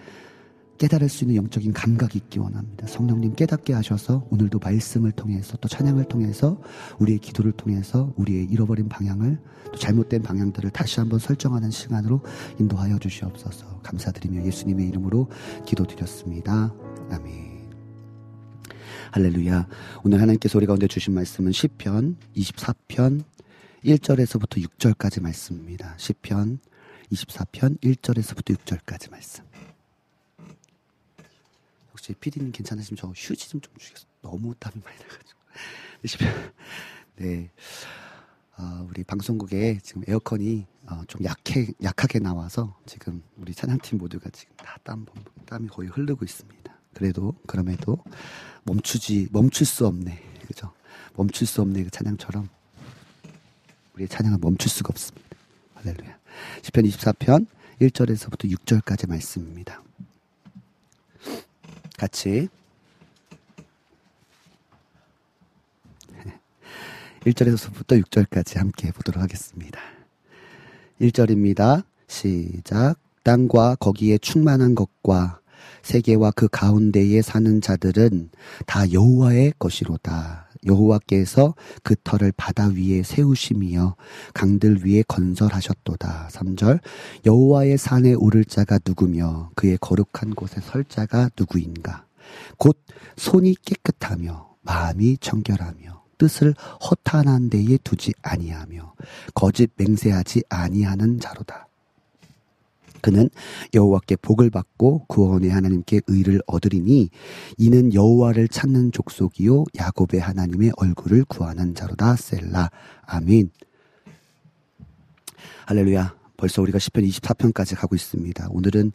깨달을 수 있는 영적인 감각이 있기 원합니다. 성령님 깨닫게 하셔서 오늘도 말씀을 통해서 또 찬양을 통해서 우리의 기도를 통해서 우리의 잃어버린 방향을 또 잘못된 방향들을 다시 한번 설정하는 시간으로 인도하여 주시옵소서 감사드리며 예수님의 이름으로 기도드렸습니다. 아멘. 할렐루야. 오늘 하나님께서 우리 가운데 주신 말씀은 10편 24편 1절에서부터 6절까지 말씀입니다. 10편 24편 1절에서부터 6절까지 말씀. 혹시 PD님 괜찮으시면 저 휴지 좀 좀 주겠어요. 너무 땀이 많이 나가지고. 10편. 네. 어, 우리 방송국에 지금 에어컨이 어, 좀 약해, 약하게 나와서 지금 우리 찬양팀 모두가 지금 다 땀, 땀이 거의 흐르고 있습니다. 그래도, 그럼에도 멈추지, 멈출 수 없네. 그죠? 멈출 수 없네. 그 찬양처럼 우리의 찬양은 멈출 수가 없습니다. 할렐루야. 10편 24편 1절에서부터 6절까지 말씀입니다. 같이 1절에서부터 6절까지 함께 보도록 하겠습니다. 1절입니다. 시작. 땅과 거기에 충만한 것과 세계와 그 가운데에 사는 자들은 다 여호와의 것이로다. 여호와께서 그 터를 바다 위에 세우심이여 강들 위에 건설하셨도다. 3절 여호와의 산에 오를 자가 누구며 그의 거룩한 곳에 설 자가 누구인가? 곧 손이 깨끗하며 마음이 정결하며 뜻을 허탄한 데에 두지 아니하며 거짓 맹세하지 아니하는 자로다. 그는 여호와께 복을 받고 구원의 하나님께 의를 얻으리니 이는 여호와를 찾는 족속이요 야곱의 하나님의 얼굴을 구하는 자로다 셀라 아멘 할렐루야 벌써 우리가 10편 24편까지 가고 있습니다. 오늘은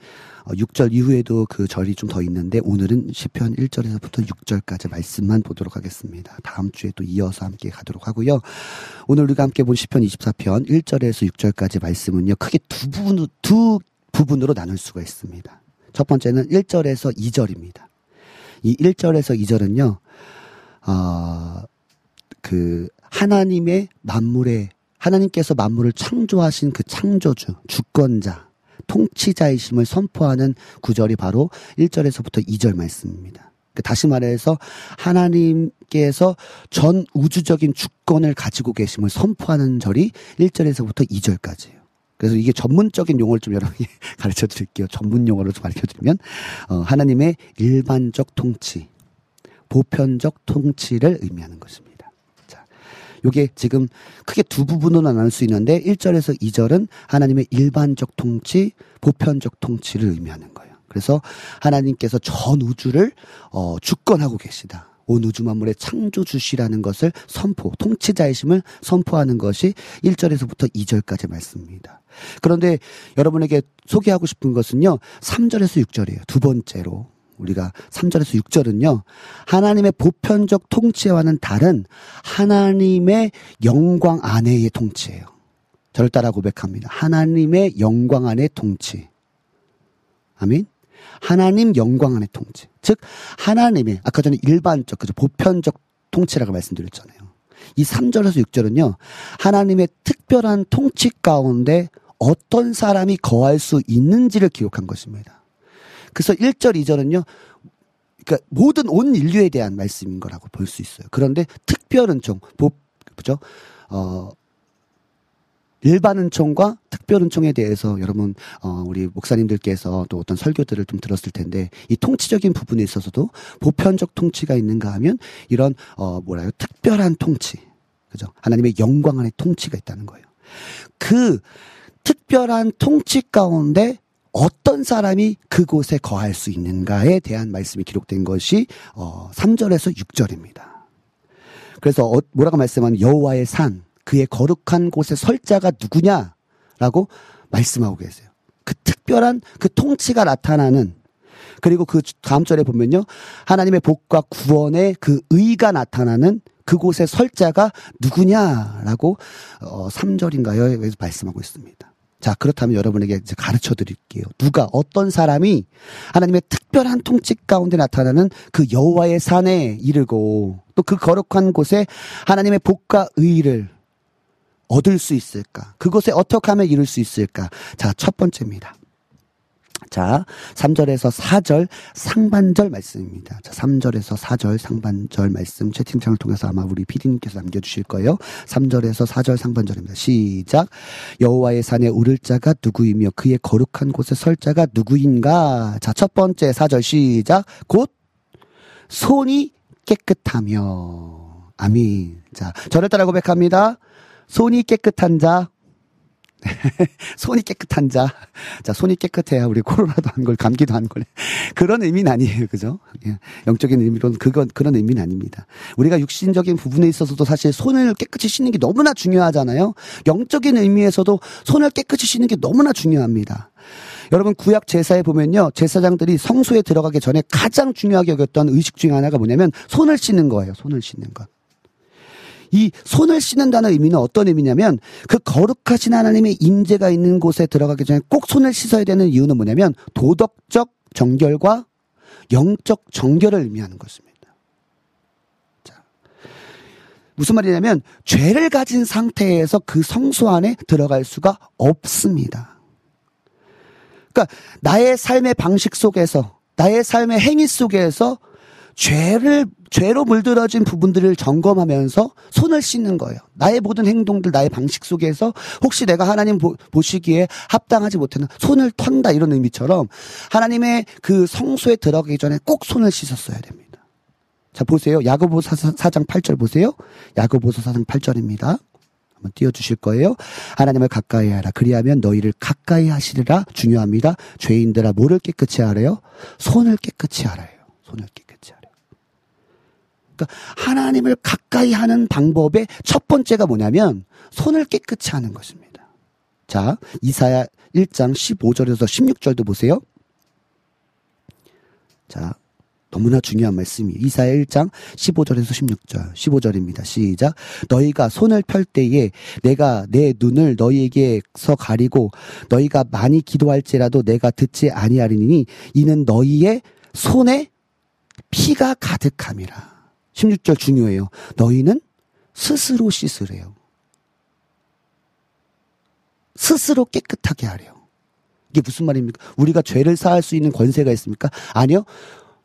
6절 어, 이후에도 그 절이 좀 더 있는데 오늘은 10편 1절에서부터 6절까지 말씀만 보도록 하겠습니다. 다음 주에 또 이어서 함께 가도록 하고요. 오늘 우리가 함께 본 10편 24편 1절에서 6절까지 말씀은요. 크게 두 부분, 두 부분으로 나눌 수가 있습니다. 첫 번째는 1절에서 2절입니다. 이 1절에서 2절은요, 어, 그, 하나님의 만물의, 하나님께서 만물을 창조하신 그 창조주, 주권자, 통치자이심을 선포하는 구절이 바로 1절에서부터 2절 말씀입니다. 그 다시 말해서 하나님께서 전 우주적인 주권을 가지고 계심을 선포하는 절이 1절에서부터 2절까지예요. 그래서 이게 전문적인 용어를 좀 여러분이 가르쳐 드릴게요. 전문 용어로 좀 가르쳐 드리면, 어, 하나님의 일반적 통치, 보편적 통치를 의미하는 것입니다. 자, 요게 지금 크게 두 부분으로 나눌 수 있는데, 1절에서 2절은 하나님의 일반적 통치, 보편적 통치를 의미하는 거예요. 그래서 하나님께서 전 우주를, 어, 주권하고 계시다. 온 우주 만물의 창조주시라는 것을 선포, 통치자이심을 선포하는 것이 1절에서부터 2절까지 말씀입니다. 그런데 여러분에게 소개하고 싶은 것은요, 3절에서 6절이에요. 두 번째로. 우리가 3절에서 6절은요, 하나님의 보편적 통치와는 다른 하나님의 영광 안에의 통치예요. 저를 따라 고백합니다. 하나님의 영광 안의 통치. 아멘? 하나님 영광 안의 통치. 즉, 하나님의, 아까 전에 일반적, 그죠, 보편적 통치라고 말씀드렸잖아요. 이 3절에서 6절은요, 하나님의 특별한 통치 가운데 어떤 사람이 거할 수 있는지를 기록한 것입니다. 그래서 1절, 2절은요, 그러니까 모든 온 인류에 대한 말씀인 거라고 볼 수 있어요. 그런데 특별 은 총, 보, 그죠? 어, 일반 은총과 특별 은총에 대해서 여러분 어 우리 목사님들께서 또 어떤 설교들을 좀 들었을 텐데 이 통치적인 부분에 있어서도 보편적 통치가 있는가 하면 이런 어 뭐라요 특별한 통치 그죠 하나님의 영광 안에 통치가 있다는 거예요 그 특별한 통치 가운데 어떤 사람이 그곳에 거할 수 있는가에 대한 말씀이 기록된 것이 어 3절에서 6절입니다 그래서 어, 뭐라고 말씀하면 여호와의 산 그의 거룩한 곳에 설자가 누구냐라고 말씀하고 계세요. 그 특별한 그 통치가 나타나는 그리고 그 다음 절에 보면요. 하나님의 복과 구원의 그 의가 나타나는 그곳의 설자가 누구냐라고 어 3절인가요? 여기서 말씀하고 있습니다. 자, 그렇다면 여러분에게 이제 가르쳐 드릴게요. 누가 어떤 사람이 하나님의 특별한 통치 가운데 나타나는 그 여호와의 산에 이르고 또 그 거룩한 곳에 하나님의 복과 의를 얻을 수 있을까? 그곳에 어떻게 하면 이룰 수 있을까? 자, 첫 번째입니다. 자, 3절에서 4절 상반절 말씀입니다. 자, 3절에서 4절 상반절 말씀 채팅창을 통해서 아마 우리 피디님께서 남겨주실 거예요. 3절에서 4절 상반절입니다. 시작. 여호와의 산에 오를 자가 누구이며 그의 거룩한 곳에 설 자가 누구인가? 자, 첫 번째 4절 시작. 곧 손이 깨끗하며. 아민. 자, 저를 따라 고백합니다. 손이 깨끗한 자, 손이 깨끗한 자. 자, 손이 깨끗해야 우리 코로나도 한 걸, 감기도 한 걸. 그런 의미는 아니에요. 그죠? 예. 영적인 의미로는 그건, 그런 의미는 아닙니다. 우리가 육신적인 부분에 있어서도 사실 손을 깨끗이 씻는 게 너무나 중요하잖아요. 영적인 의미에서도 손을 깨끗이 씻는 게 너무나 중요합니다. 여러분 구약 제사에 보면요 제사장들이 성소에 들어가기 전에 가장 중요하게 여겼던 의식 중에 하나가 뭐냐면 손을 씻는 거예요. 손을 씻는 것. 이 손을 씻는다는 의미는 어떤 의미냐면 그 거룩하신 하나님의 임재가 있는 곳에 들어가기 전에 꼭 손을 씻어야 되는 이유는 뭐냐면 도덕적 정결과 영적 정결을 의미하는 것입니다. 자. 무슨 말이냐면 죄를 가진 상태에서 그 성소 안에 들어갈 수가 없습니다. 그러니까 나의 삶의 방식 속에서 나의 삶의 행위 속에서 죄를 죄로 물들어진 부분들을 점검하면서 손을 씻는 거예요. 나의 모든 행동들, 나의 방식 속에서 혹시 내가 하나님 보, 시기에 합당하지 못했나 손을 턴다 이런 의미처럼 하나님의 그 성소에 들어가기 전에 꼭 손을 씻었어야 됩니다. 자 보세요. 야고보서 4장 8절 보세요. 야고보서 4장 8절입니다. 한번 띄워 주실 거예요. 하나님을 가까이 하라. 그리하면 너희를 가까이 하시리라. 중요합니다. 죄인들아 뭐를 깨끗이 하래요? 손을 깨끗이 하래요. 손을 깨끗이. 그러니까 하나님을 가까이 하는 방법의 첫 번째가 뭐냐면 손을 깨끗이 하는 것입니다. 자, 이사야 1장 15절에서 16절도 보세요. 자, 너무나 중요한 말씀이 이사야 1장 15절에서 16절 15절입니다. 시작. 너희가 손을 펼 때에 내가 내 눈을 너희에게서 가리고 너희가 많이 기도할지라도 내가 듣지 아니하리니 이는 너희의 손에 피가 가득함이라. 16절 중요해요. 너희는 스스로 씻으래요. 스스로 깨끗하게 하래요. 이게 무슨 말입니까? 우리가 죄를 사할 수 있는 권세가 있습니까? 아니요.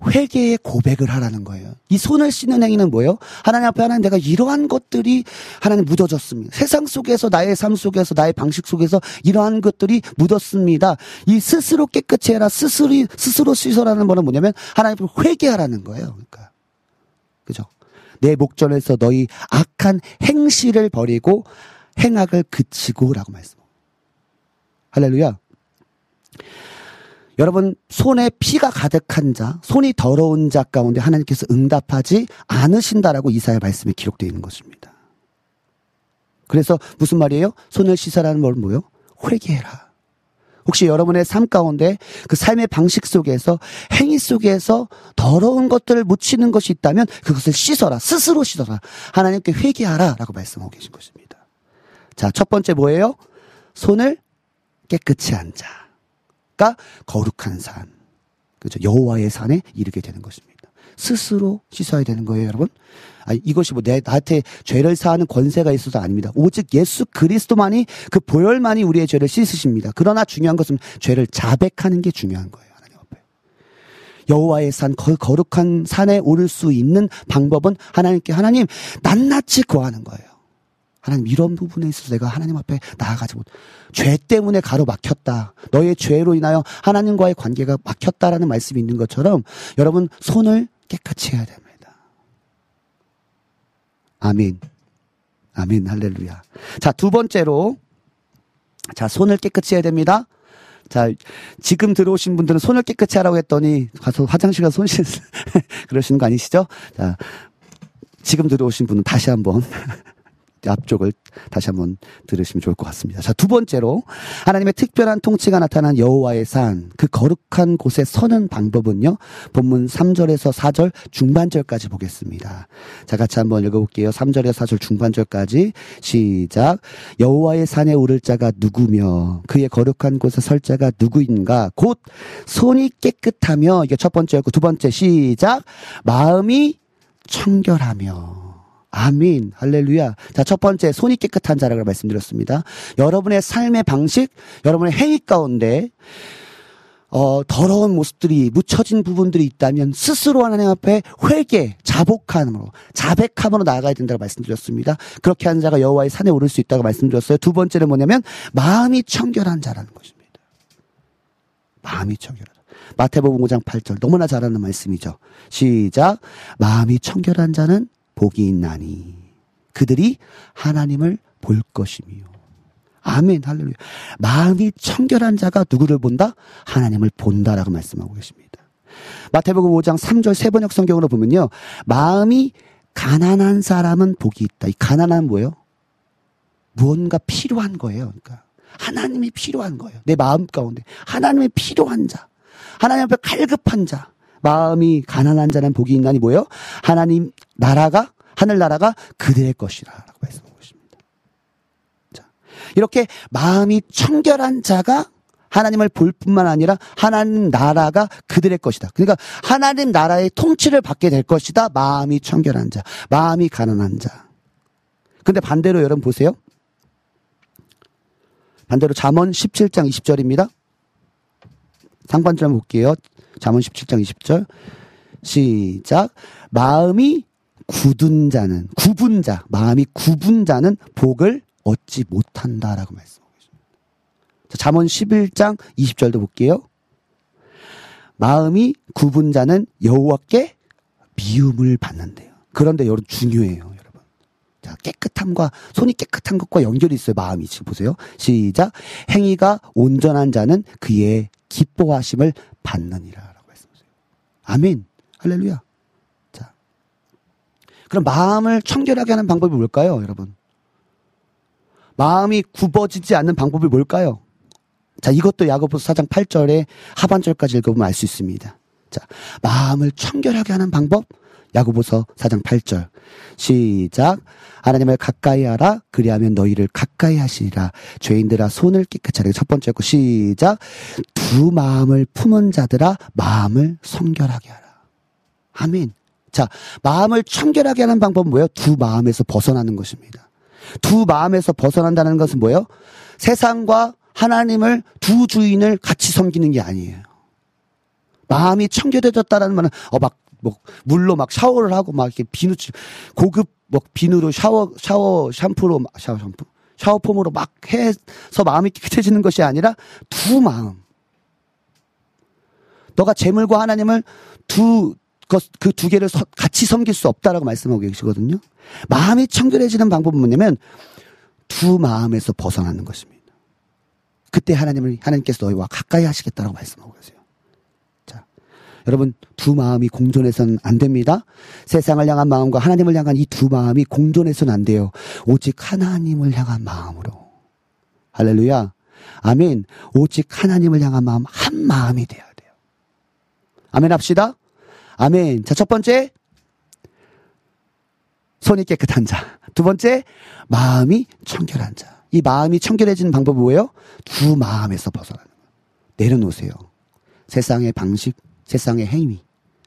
회개의 고백을 하라는 거예요. 이 손을 씻는 행위는 뭐예요? 하나님 앞에 하나님 내가 이러한 것들이 하나님 묻어졌습니다. 세상 속에서 나의 삶 속에서 나의 방식 속에서 이러한 것들이 묻었습니다. 이 스스로 깨끗이 해라 스스로 스스로 씻어라는 거는 뭐냐면 하나님 앞에 회개하라는 거예요. 그러니까 그죠? 내 목전에서 너희 악한 행실을 버리고 행악을 그치고라고 말씀. 할렐루야. 여러분 손에 피가 가득한 자, 손이 더러운 자 가운데 하나님께서 응답하지 않으신다라고 이사야 말씀에 기록되어 있는 것입니다. 그래서 무슨 말이에요? 손을 씻어라는 말 뭐요? 회개해라. 혹시 여러분의 삶 가운데 그 삶의 방식 속에서 행위 속에서 더러운 것들을 묻히는 것이 있다면 그것을 씻어라. 스스로 씻어라. 하나님께 회개하라 라고 말씀하고 계신 것입니다. 자, 첫 번째 뭐예요? 손을 깨끗이 한 자. 가 거룩한 산. 그죠? 여호와의 산에 이르게 되는 것입니다. 스스로 씻어야 되는 거예요, 여러분. 아, 이것이 뭐 내 나한테 죄를 사하는 권세가 있어서 아닙니다. 오직 예수 그리스도만이 그 보혈만이 우리의 죄를 씻으십니다. 그러나 중요한 것은 죄를 자백하는 게 중요한 거예요. 여호와의 산, 그 거룩한 산에 오를 수 있는 방법은 하나님께 하나님 낱낱이 구하는 거예요. 하나님 이런 부분에 있어서 내가 하나님 앞에 나아가지 못. 죄 때문에 가로막혔다. 너의 죄로 인하여 하나님과의 관계가 막혔다라는 말씀이 있는 것처럼 여러분 손을 깨끗이 해야 됩니다. 아멘. 아멘. 할렐루야. 자, 두 번째로 자, 손을 깨끗이 해야 됩니다. 자, 지금 들어오신 분들은 손을 깨끗이 하라고 했더니 가서 화장실 가서 손 씻, 그러시는 거 아니시죠? 자, 지금 들어오신 분은 다시 한번 앞쪽을 다시 한번 들으시면 좋을 것 같습니다. 자, 두 번째로 하나님의 특별한 통치가 나타난 여호와의 산, 그 거룩한 곳에 서는 방법은요. 본문 3절에서 4절 중반절까지 보겠습니다. 자, 같이 한번 읽어 볼게요. 3절에서 4절 중반절까지 시작. 여호와의 산에 오를 자가 누구며 그의 거룩한 곳에 설 자가 누구인가? 곧 손이 깨끗하며 이게 첫 번째였고 두 번째 시작. 마음이 청결하며 아민. 할렐루야. 자, 첫 번째, 손이 깨끗한 자라고 말씀드렸습니다. 여러분의 삶의 방식, 여러분의 행위 가운데, 어, 더러운 모습들이 묻혀진 부분들이 있다면 스스로 하나님 앞에 회개, 자복함으로, 자백함으로 나아가야 된다고 말씀드렸습니다. 그렇게 한 자가 여호와의 산에 오를 수 있다고 말씀드렸어요. 두 번째는 뭐냐면 마음이 청결한 자라는 것입니다. 마음이 청결하다. 마태복음 5장 8절 너무나 잘하는 말씀이죠. 시작. 마음이 청결한 자는 복이 있나니 그들이 하나님을 볼 것이며 아멘. 할렐루야. 마음이 청결한 자가 누구를 본다? 하나님을 본다라고 말씀하고 계십니다. 마태복음 5장 3절 세번역 성경으로 보면요. 마음이 가난한 사람은 복이 있다. 이 가난한 뭐예요? 무언가 필요한 거예요. 그러니까 하나님이 필요한 거예요. 내 마음 가운데 하나님이 필요한 자 하나님 앞에 갈급한 자 마음이 가난한 자는 복이 있나니 뭐예요? 하나님 나라가 하늘 나라가 그대의 것이라라고 말씀하고 있습니다. 자, 이렇게 마음이 청결한 자가 하나님을 볼 뿐만 아니라 하나님 나라가 그들의 것이다. 그러니까 하나님 나라의 통치를 받게 될 것이다. 마음이 청결한 자, 마음이 가난한 자. 근데 반대로 여러분 보세요. 반대로 잠언 17장 20절입니다. 상반절 볼게요. 잠언 17장 20절. 시작. 마음이 굳은 자는 구분 자, 마음이 구분 자는 복을 얻지 못한다라고 말씀하고 계십니다. 자, 잠언 11장 20절도 볼게요. 마음이 구분 자는 여호와께 미움을 받는데요. 그런데 여러분 중요해요. 자, 깨끗함과 손이 깨끗한 것과 연결이 있어요. 마음이 지금 보세요. 시작. 행위가 온전한 자는 그의 기뻐하심을 받느니라라고 말씀하세요. 아멘. 할렐루야. 자. 그럼 마음을 청결하게 하는 방법이 뭘까요, 여러분? 마음이 굽어지지 않는 방법이 뭘까요? 자, 이것도 야고보서 4장 8절에 하반절까지 읽어보면 알 수 있습니다. 자, 마음을 청결하게 하는 방법 야고보서 4장 8절. 시작. 하나님을 가까이 하라. 그리하면 너희를 가까이 하시리라. 죄인들아 손을 깨끗하게 첫 번째 거 시작. 두 마음을 품은 자들아 마음을 성결하게 하라. 아멘. 자, 마음을 청결하게 하는 방법은 뭐예요? 두 마음에서 벗어나는 것입니다. 두 마음에서 벗어난다는 것은 뭐예요? 세상과 하나님을 두 주인을 같이 섬기는 게 아니에요. 마음이 청결해졌다라는 말은 어 막 뭐 물로 막 샤워를 하고 막 이렇게 비누 고급 뭐 비누로 샤워 샤워 샴푸로 샤워 샴푸 샤워 폼으로 막 해서 마음이 깨끗해지는 것이 아니라 두 마음. 너가 재물과 하나님을 두 그두 개를 같이 섬길 수 없다라고 말씀하고 계시거든요. 마음이 청결해지는 방법은 뭐냐면 두 마음에서 벗어나는 것입니다. 그때 하나님을 하나님께서 너희와 가까이 하시겠다라고 말씀하고 계세요. 자, 여러분 두 마음이 공존해서는 안 됩니다. 세상을 향한 마음과 하나님을 향한 이 두 마음이 공존해서는 안 돼요. 오직 하나님을 향한 마음으로. 할렐루야. 아멘. 오직 하나님을 향한 마음 한 마음이 돼야 돼요. 아멘 합시다. 아멘. 자, 첫 번째. 손이 깨끗한 자. 두 번째. 마음이 청결한 자. 이 마음이 청결해지는 방법은 뭐예요? 두 마음에서 벗어나는 거예요. 내려놓으세요. 세상의 방식, 세상의 행위.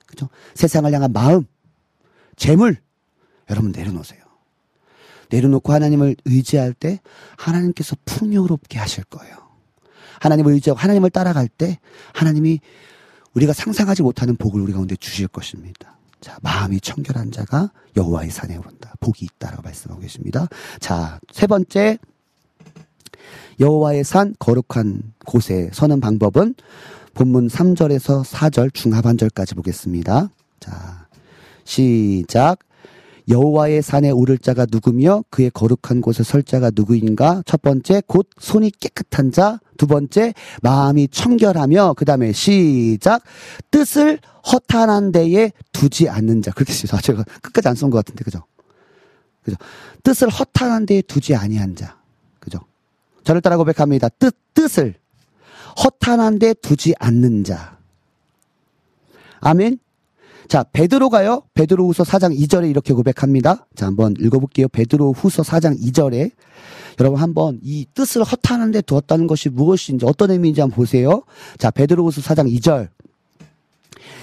그죠? 세상을 향한 마음, 재물. 여러분 내려놓으세요. 내려놓고 하나님을 의지할 때 하나님께서 풍요롭게 하실 거예요. 하나님을 의지하고 하나님을 따라갈 때 하나님이 우리가 상상하지 못하는 복을 우리 가운데 주실 것입니다. 자, 마음이 청결한 자가 여호와의 산에 오른다. 복이 있다라고 말씀하고 계십니다. 자, 세 번째 여호와의 산 거룩한 곳에 서는 방법은 본문 3절에서 4절 중하반절까지 보겠습니다. 자, 시작. 여호와의 산에 오를 자가 누구며 그의 거룩한 곳에 설 자가 누구인가? 첫 번째 곧 손이 깨끗한 자, 두 번째 마음이 청결하며 그다음에 시작 뜻을 허탄한 데에 두지 않는 자. 그렇게 쓰죠. 제가 끝까지 안 쓴 것 같은데 그죠? 그죠? 뜻을 허탄한 데에 두지 아니한 자. 그죠? 저를 따라 고백합니다. 뜻 뜻을 허탄한 데 두지 않는 자. 아멘. 자, 베드로가요. 베드로후서 4장 2절에 이렇게 고백합니다. 자, 한번 읽어 볼게요. 베드로후서 4장 2절에 여러분 한번 이 뜻을 허탄한 데 두었다는 것이 무엇인지 어떤 의미인지 한번 보세요. 자, 베드로후서 4장 2절.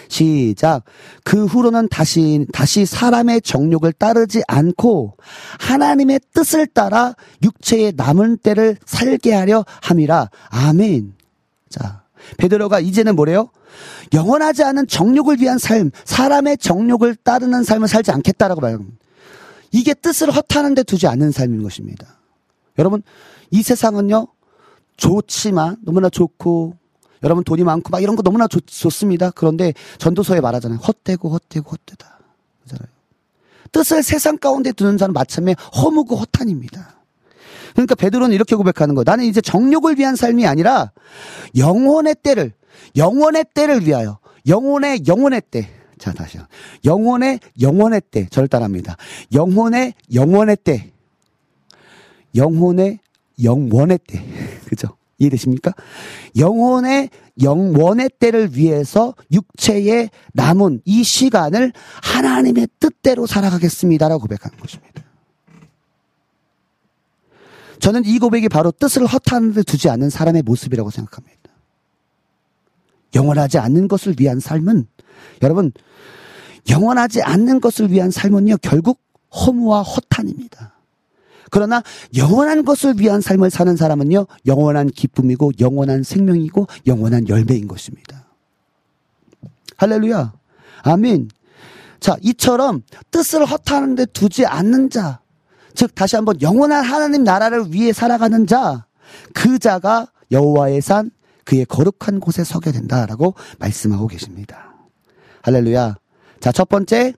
시작. 그 후로는 다시, 다시 사람의 정욕을 따르지 않고 하나님의 뜻을 따라 육체의 남은 때를 살게 하려 함이라. 아멘. 자, 베드로가 이제는 뭐래요? 영원하지 않은 정욕을 위한 삶, 사람의 정욕을 따르는 삶을 살지 않겠다라고 말합니다. 이게 뜻을 허탄한데 두지 않는 삶인 것입니다. 여러분, 이 세상은요, 좋지만, 너무나 좋고, 여러분 돈이 많고 막 이런 거 너무나 좋, 좋습니다. 그런데 전도서에 말하잖아요. 헛되고 헛되고 헛되다. 뜻을 세상 가운데 두는 자는 마침내 허무고 허탄입니다. 그러니까 베드로는 이렇게 고백하는 거예요. 나는 이제 정욕을 위한 삶이 아니라 영혼의 때를 영혼의 때를 위하여 영혼의 영혼의 때. 자 다시요. 영혼의 영혼의 때. 저를 따라합니다. 영혼의 영혼의 때. 영혼의 영원의 때. 그죠? 이해되십니까? 영혼의 영원의 때를 위해서 육체의 남은 이 시간을 하나님의 뜻대로 살아가겠습니다라고 고백하는 것입니다. 저는 이 고백이 바로 뜻을 허탄 데 두지 않는 사람의 모습이라고 생각합니다. 영원하지 않는 것을 위한 삶은 여러분 영원하지 않는 것을 위한 삶은요 결국 허무와 허탄입니다. 그러나 영원한 것을 위한 삶을 사는 사람은요, 영원한 기쁨이고, 영원한 생명이고, 영원한 열매인 것입니다. 할렐루야. 아멘. 자, 이처럼 뜻을 허탄는데 두지 않는 자, 즉 다시 한번 영원한 하나님 나라를 위해 살아가는 자, 그 자가 여호와의 산 그의 거룩한 곳에 서게 된다라고 말씀하고 계십니다. 할렐루야. 자, 첫 번째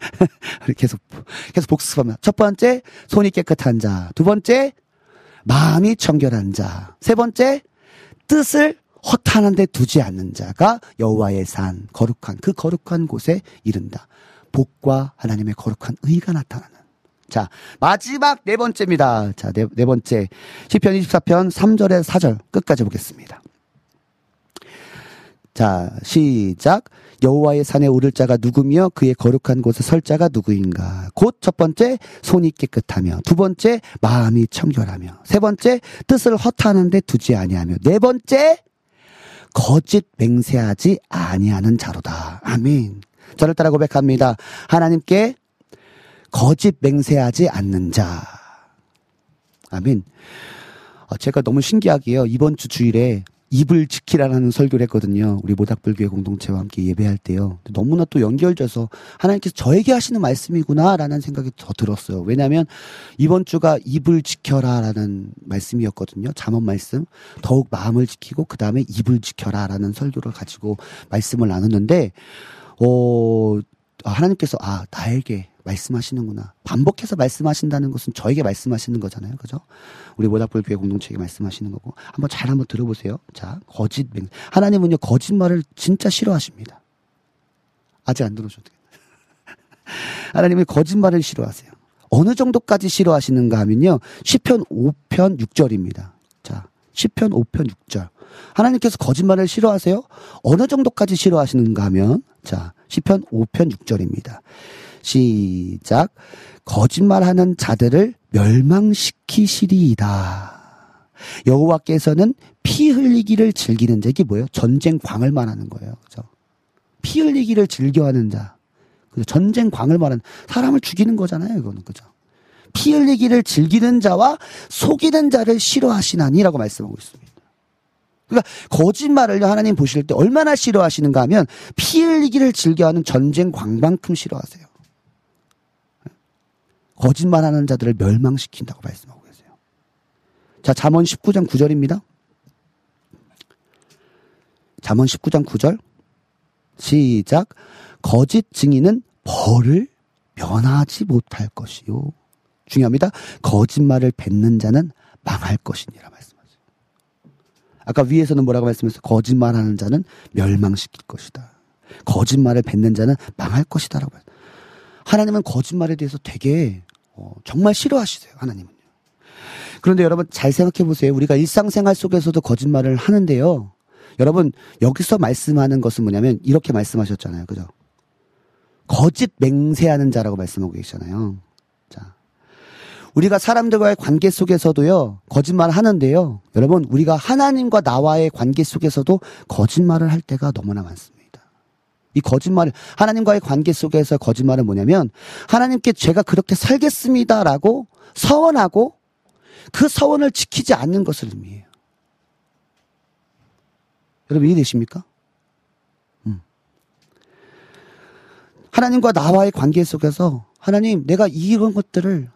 계속 계속 복습합니다. 첫 번째 손이 깨끗한 자, 두 번째 마음이 청결한 자, 세 번째 뜻을 허탄한 데 두지 않는 자가 여호와의 산 거룩한 그 거룩한 곳에 이른다. 복과 하나님의 거룩한 의가 나타나는. 자, 마지막 네 번째입니다. 자, 네, 네 번째. 시편 24편 3절에서 4절 끝까지 보겠습니다. 자, 시작. 여호와의 산에 오를 자가 누구며 그의 거룩한 곳에 설 자가 누구인가? 곧 첫 번째 손이 깨끗하며 두 번째 마음이 청결하며 세 번째 뜻을 허탄한데 두지 아니하며 네 번째 거짓 맹세하지 아니하는 자로다. 아멘. 저를 따라 고백합니다. 하나님께 거짓 맹세하지 않는 자. 아멘. 어, 제가 너무 신기하게요. 이번 주 주일에 입을 지키라는 설교를 했거든요. 우리 모닥불교회 공동체와 함께 예배할 때요. 너무나 또 연결돼서 하나님께서 저에게 하시는 말씀이구나라는 생각이 더 들었어요. 왜냐하면 이번 주가 입을 지켜라라는 말씀이었거든요. 잠언 말씀. 더욱 마음을 지키고 그 다음에 입을 지켜라라는 설교를 가지고 말씀을 나눴는데, 어, 하나님께서 아 나에게 말씀하시는구나. 반복해서 말씀하신다는 것은 저에게 말씀하시는 거잖아요. 그죠? 우리 모닥불 교회 공동체에게 말씀하시는 거고. 한번 잘 한번 들어보세요. 자, 거짓 맹. 하나님은요, 거짓말을 진짜 싫어하십니다. 아직 안 들어오셔도. 하나님은 거짓말을 싫어하세요. 어느 정도까지 싫어하시는가 하면요. 10편 5편 6절입니다. 자, 10편 5편 6절. 하나님께서 거짓말을 싫어하세요? 어느 정도까지 싫어하시는가 하면 자, 10편 5편 6절입니다. 시작. 거짓말하는 자들을 멸망시키시리이다. 여호와께서는 피 흘리기를 즐기는 자 이게 뭐예요? 전쟁 광을 말하는 거예요. 그죠? 피 흘리기를 즐겨하는 자. 그죠? 전쟁 광을 말하는 사람을 죽이는 거잖아요. 이거는 그죠? 피 흘리기를 즐기는 자와 속이는 자를 싫어하시나니라고 말씀하고 있습니다. 그러니까 거짓말을 하나님 보실 때 얼마나 싫어하시는가 하면 피 흘리기를 즐겨하는 전쟁 광만큼 싫어하세요. 거짓말하는 자들을 멸망시킨다고 말씀하고 계세요. 자, 잠언 19장 9절입니다. 잠언 19장 9절. 시작. 거짓 증인은 벌을 면하지 못할 것이요. 중요합니다. 거짓말을 뱉는 자는 망할 것이니라 말씀하세요. 아까 위에서는 뭐라고 말씀했어요? 거짓말하는 자는 멸망시킬 것이다. 거짓말을 뱉는 자는 망할 것이다라고. 하나님은 거짓말에 대해서 되게 어, 정말 싫어하시세요. 하나님은요. 그런데 여러분 잘 생각해 보세요. 우리가 일상생활 속에서도 거짓말을 하는데요. 여러분 여기서 말씀하는 것은 뭐냐면 이렇게 말씀하셨잖아요. 그죠? 거짓 맹세하는 자라고 말씀하고 계시잖아요. 자. 우리가 사람들과의 관계 속에서도요, 거짓말 하는데요. 여러분, 우리가 하나님과 나와의 관계 속에서도 거짓말을 할 때가 너무나 많습니다. 이 거짓말을, 하나님과의 관계 속에서 거짓말은 뭐냐면, 하나님께 제가 그렇게 살겠습니다라고 서원하고 그 서원을 지키지 않는 것을 의미해요. 여러분 이해되십니까? 음. 하나님과 나와의 관계 속에서 하나님 내가 이런 것들을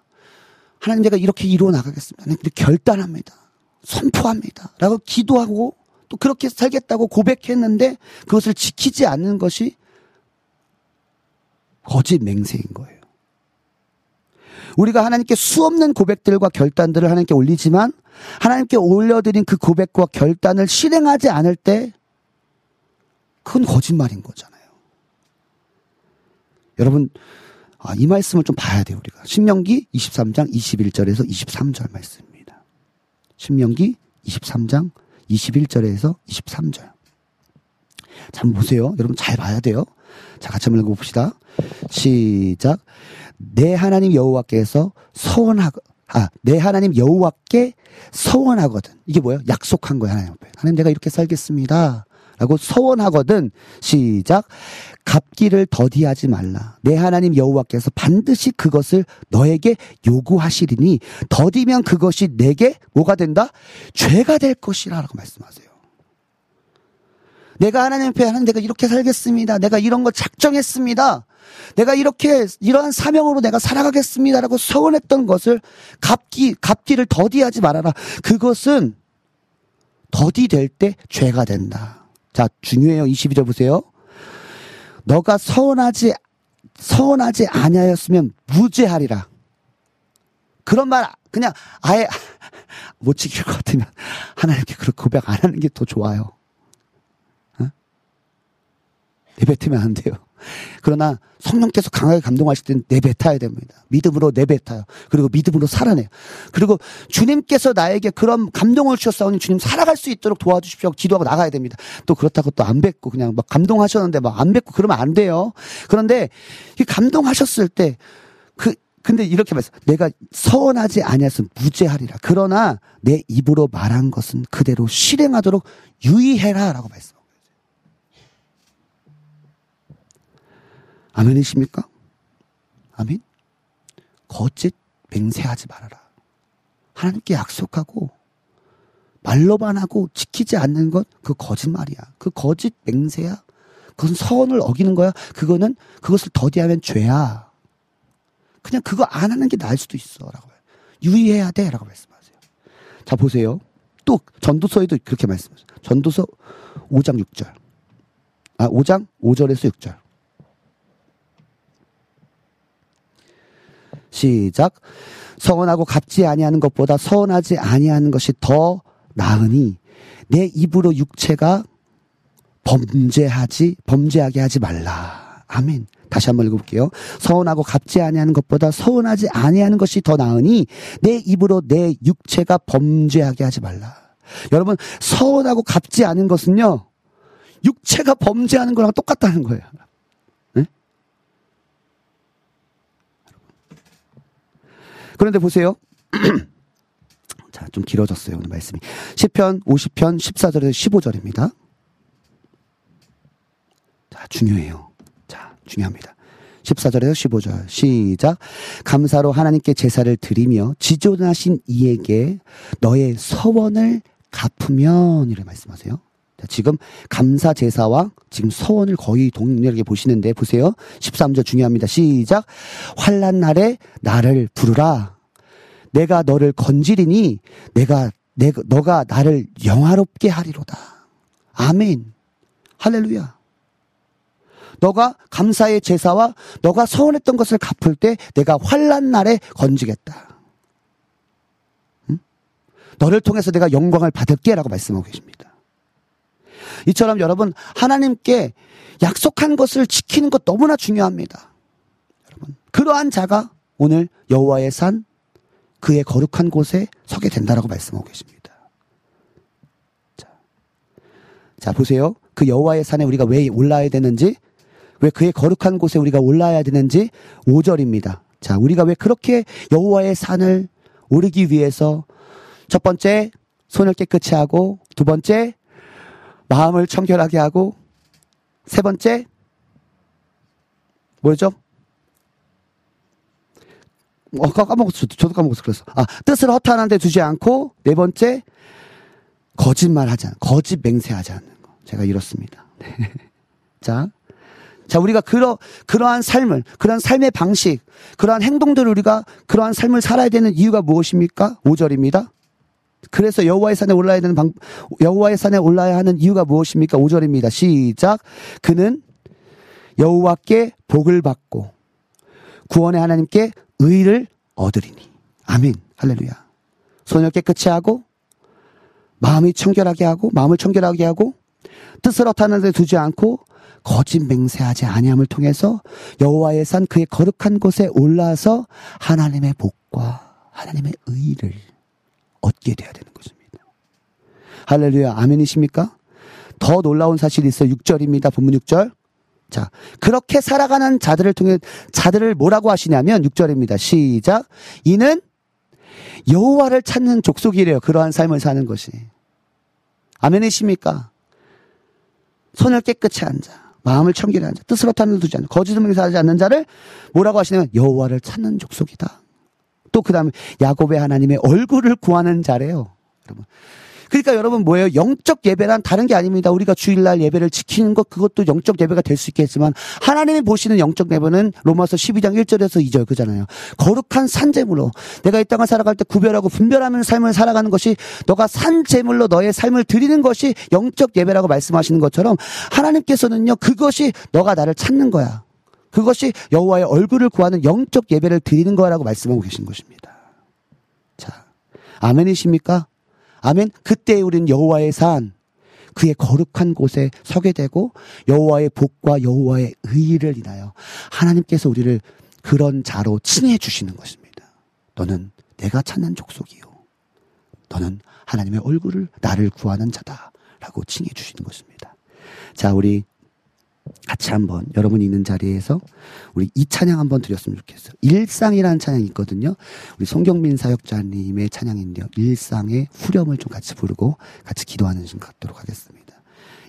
하나님 내가 이렇게 이루어 나가겠습니다. 결단합니다. 선포합니다. 라고 기도하고 또 그렇게 살겠다고 고백했는데 그것을 지키지 않는 것이 거짓 맹세인 거예요. 우리가 하나님께 수없는 고백들과 결단들을 하나님께 올리지만 하나님께 올려드린 그 고백과 결단을 실행하지 않을 때 그건 거짓말인 거잖아요. 여러분, 아, 이 말씀을 좀 봐야 돼요, 우리가. 신명기 23장 21절에서 23절 말씀입니다. 신명기 23장 21절에서 23절. 참 보세요. 여러분 잘 봐야 돼요. 자, 같이 한번 읽어봅시다. 시작. 내 하나님 여호와께서 서원하고, 아, 내 하나님 여호와께 서원하거든. 이게 뭐예요? 약속한 거야, 하나님 앞에. 하나님 내가 이렇게 살겠습니다. 라고 서원하거든. 시작. 갚기를 더디하지 말라. 내 하나님 여호와께서 반드시 그것을 너에게 요구하시리니 더디면 그것이 내게 뭐가 된다? 죄가 될 것이라라고 말씀하세요. 내가 하나님 앞에 하나님 내가 이렇게 살겠습니다. 내가 이런 걸 작정했습니다. 내가 이렇게 이러한 사명으로 내가 살아가겠습니다라고 서원했던 것을 갚기 갚기를 더디하지 말아라. 그것은 더디 될 때 죄가 된다. 자, 중요해요. 22절 보세요. 너가 서운하지 서운하지 아니하였으면 무죄하리라. 그런 말 그냥 아예 못 지킬 것 같으면 하나님께 그런 고백 안 하는 게 더 좋아요. 어? 내뱉으면 안 돼요. 그러나 성령께서 강하게 감동하실 때는 내뱉어야 됩니다. 믿음으로 내뱉어요. 그리고 믿음으로 살아내요. 그리고 주님께서 나에게 그런 감동을 주셨사오니 주님 살아갈 수 있도록 도와주십시오. 기도하고 나가야 됩니다. 또 그렇다고 또 안 뱉고 그냥 막 감동하셨는데 막 안 뱉고 그러면 안 돼요. 그런데 이 감동하셨을 때 그 근데 이렇게 말씀 내가 서운하지 아니었으면 무죄하리라. 그러나 내 입으로 말한 것은 그대로 실행하도록 유의해라 라고 말씀. 아멘이십니까? 아멘? 거짓 맹세하지 말아라. 하나님께 약속하고 말로만 하고 지키지 않는 것 그 거짓말이야. 그 거짓 맹세야. 그것은 서원을 어기는 거야. 그거는 그것을 더디하면 죄야. 그냥 그거 안 하는 게 나을 수도 있어라고 유의해야 돼라고 말씀하세요. 자 보세요. 또 전도서에도 그렇게 말씀하세요. 전도서 5장 6절. 아 5장 5절에서 6절. 시작. 서원하고 갚지 아니하는 것보다 서원하지 아니하는 것이 더 나으니 내 입으로 육체가 범죄하지 범죄하게 하지 말라. 아멘. 다시 한번 읽어볼게요. 서운하고 갚지 아니하는 것보다 서운하지 아니하는 것이 더 나으니 내 입으로 내 육체가 범죄하게 하지 말라. 여러분 서운하고 갚지 않은 것은요 육체가 범죄하는 거랑 똑같다는 거예요. 그런데 보세요. 자, 좀 길어졌어요. 오늘 말씀이. 10편, 50편, 14절에서 15절입니다. 자, 중요해요. 자, 중요합니다. 14절에서 15절. 시작. 감사로 하나님께 제사를 드리며 지존하신 이에게 너의 서원을 갚으면 이렇게 말씀하세요. 자, 지금 감사 제사와 지금 서원을 거의 동일하게 보시는데 보세요. 13절 중요합니다. 시작. 환란 날에 나를 부르라. 내가 너를 건지리니 내가 내가 너가 나를 영화롭게 하리로다. 아멘. 할렐루야. 너가 감사의 제사와 너가 서운했던 것을 갚을 때 내가 환란 날에 건지겠다. 응? 너를 통해서 내가 영광을 받을게라고 말씀하고 계십니다. 이처럼 여러분 하나님께 약속한 것을 지키는 것 너무나 중요합니다. 여러분 그러한 자가 오늘 여호와의 산 그의 거룩한 곳에 서게 된다라고 말씀하고 계십니다. 자, 자 보세요. 그 여호와의 산에 우리가 왜 올라야 되는지, 왜 그의 거룩한 곳에 우리가 올라야 되는지 5절입니다. 자, 우리가 왜 그렇게 여호와의 산을 오르기 위해서 첫 번째 손을 깨끗이 하고 두 번째 마음을 청결하게 하고 세 번째 뭐죠? 어, 까먹었어. 저도 까먹었어. 그래서. 아, 뜻을 허탄한 데 두지 않고, 네 번째, 거짓말 하지 않, 거짓 맹세하지 않는 거. 제가 이렇습니다. 네. 자. 자, 우리가 그러, 그러한 삶을, 그러한 삶의 방식, 그러한 행동들을 우리가 그러한 삶을 살아야 되는 이유가 무엇입니까? 5절입니다. 그래서 여호와의 산에 올라야 되는 방 여호와의 산에 올라야 하는 이유가 무엇입니까? 5절입니다. 시작. 그는 여호와께 복을 받고 구원의 하나님께 의를 얻으리니. 아멘. 할렐루야. 손을 깨끗이 하고 마음이 청결하게 하고 마음을 청결하게 하고 뜻을 허탄한 데 두지 않고 거짓 맹세하지 아니함을 통해서 여호와의 산 그의 거룩한 곳에 올라서 하나님의 복과 하나님의 의를 얻게 돼야 되는 것입니다. 할렐루야. 아멘이십니까? 더 놀라운 사실이 있어요. 6절입니다. 본문 6절. 자, 그렇게 살아가는 자들을 통해 자들을 뭐라고 하시냐면 6절입니다. 시작. 이는 여호와를 찾는 족속이래요. 그러한 삶을 사는 것이. 아멘이십니까? 손을 깨끗이 한 자, 마음을 청결히 한 자, 뜻으로 탐을 두지 않는 거짓을 맹세하지 않는 자를 뭐라고 하시냐면 여호와를 찾는 족속이다. 또 그 다음에 야곱의 하나님의 얼굴을 구하는 자래요. 여러분. 그러니까 여러분 뭐예요? 영적 예배란 다른 게 아닙니다. 우리가 주일날 예배를 지키는 것 그것도 영적 예배가 될 수 있겠지만 하나님이 보시는 영적 예배는 로마서 12장 1절에서 2절 그잖아요. 거룩한 산재물로 내가 이 땅을 살아갈 때 구별하고 분별하는 삶을 살아가는 것이 너가 산재물로 너의 삶을 드리는 것이 영적 예배라고 말씀하시는 것처럼 하나님께서는요 그것이 너가 나를 찾는 거야. 그것이 여호와의 얼굴을 구하는 영적 예배를 드리는 거라고 말씀하고 계신 것입니다. 자, 아멘이십니까? 아멘. 그때 우리는 여호와의 산 그의 거룩한 곳에 서게 되고 여호와의 복과 여호와의 의를 인하여 하나님께서 우리를 그런 자로 칭해 주시는 것입니다. 너는 내가 찾는 족속이요. 너는 하나님의 얼굴을 나를 구하는 자다라고 칭해 주시는 것입니다. 자, 우리 같이 한번 여러분이 있는 자리에서 우리 이 찬양 한번 드렸으면 좋겠어요. 일상이라는 찬양이 있거든요. 우리 송경민 사역자님의 찬양인데요. 일상의 후렴을 좀 같이 부르고 같이 기도하는 시간 갖도록 하겠습니다.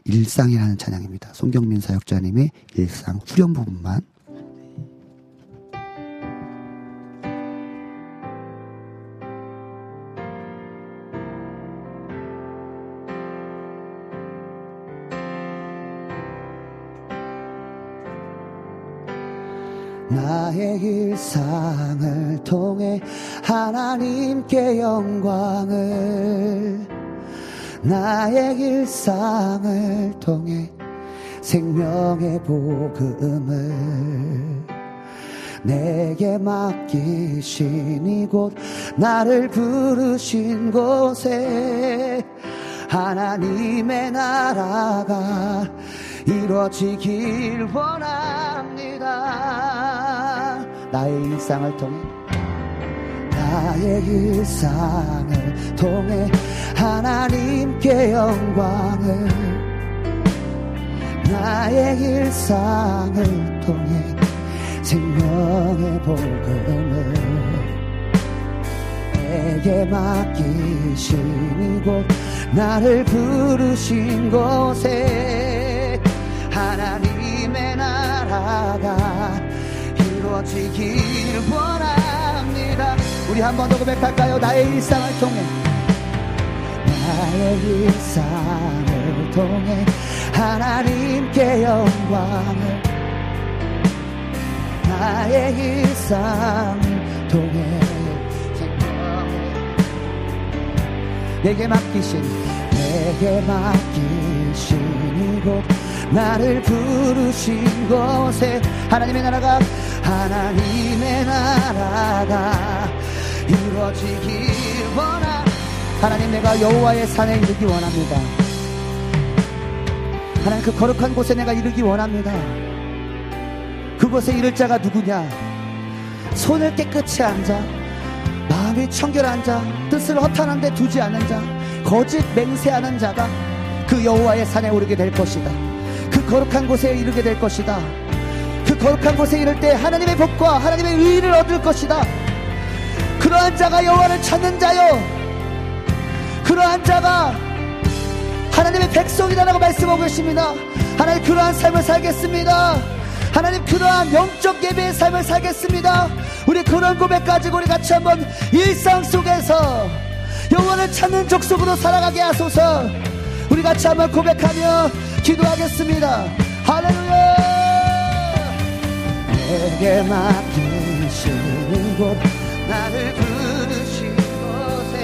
일상이라는 찬양입니다. 송경민 사역자님의 일상 후렴 부분만 나의 일상을 통해 하나님께 영광을 나의 일상을 통해 생명의 복음을 내게 맡기신 이곳 나를 부르신 곳에 하나님의 나라가 이루어지길 원합니다. 나의 일상을 통해 나의 일상을 통해 하나님께 영광을 나의 일상을 통해 생명의 복음을 내게 맡기신 이곳 나를 부르신 곳에 하나님의 나라가 이루어지길 원합니다. 우리 한 번 더 고백할까요? 나의 일상을 통해. 나의 일상을 통해 하나님께 영광을. 나의 일상을 통해. 내게 맡기신 내게 맡기신 이곳 나를 부르신 곳에 하나님의 나라가 하나님의 나라가 이루어지길 원하 하나님 내가 여호와의 산에 이르기 원합니다. 하나님 그 거룩한 곳에 내가 이르기 원합니다. 그곳에 이를 자가 누구냐? 손을 깨끗이 앉아 마음이 청결한 자 뜻을 허탄한 데 두지 않은 자 거짓 맹세하는 자가 그 여호와의 산에 오르게 될 것이다. 그 거룩한 곳에 이르게 될 것이다 그 거룩한 곳에 이를 때 하나님의 복과 하나님의 의를 얻을 것이다. 그러한 자가 여호와를 찾는 자요. 그러한 자가 하나님의 백성이다라고 말씀하고 계십니다. 하나님 그러한 삶을 살겠습니다. 하나님 그러한 영적 예배의 삶을 살겠습니다. 우리 그런 고백 가지고 우리 같이 한번 일상 속에서 영원을 찾는 족속으로 살아가게 하소서. 우리 같이 한번 고백하며 기도하겠습니다. 할렐루야 내게 맡기시는 곳 나를 부르신 곳에.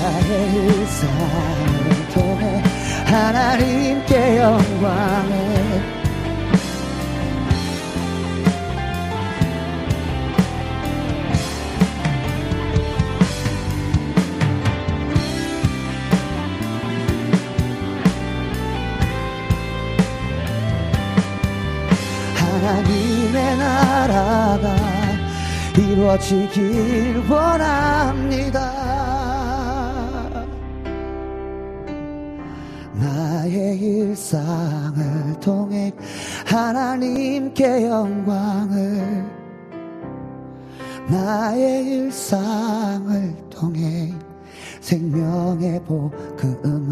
나의 일상을 통해 하나님께 영광을 나라가 이루어지길 원합니다. 나의 일상을 통해 하나님께 영광을 나의 일상을 통해 생명의 복음을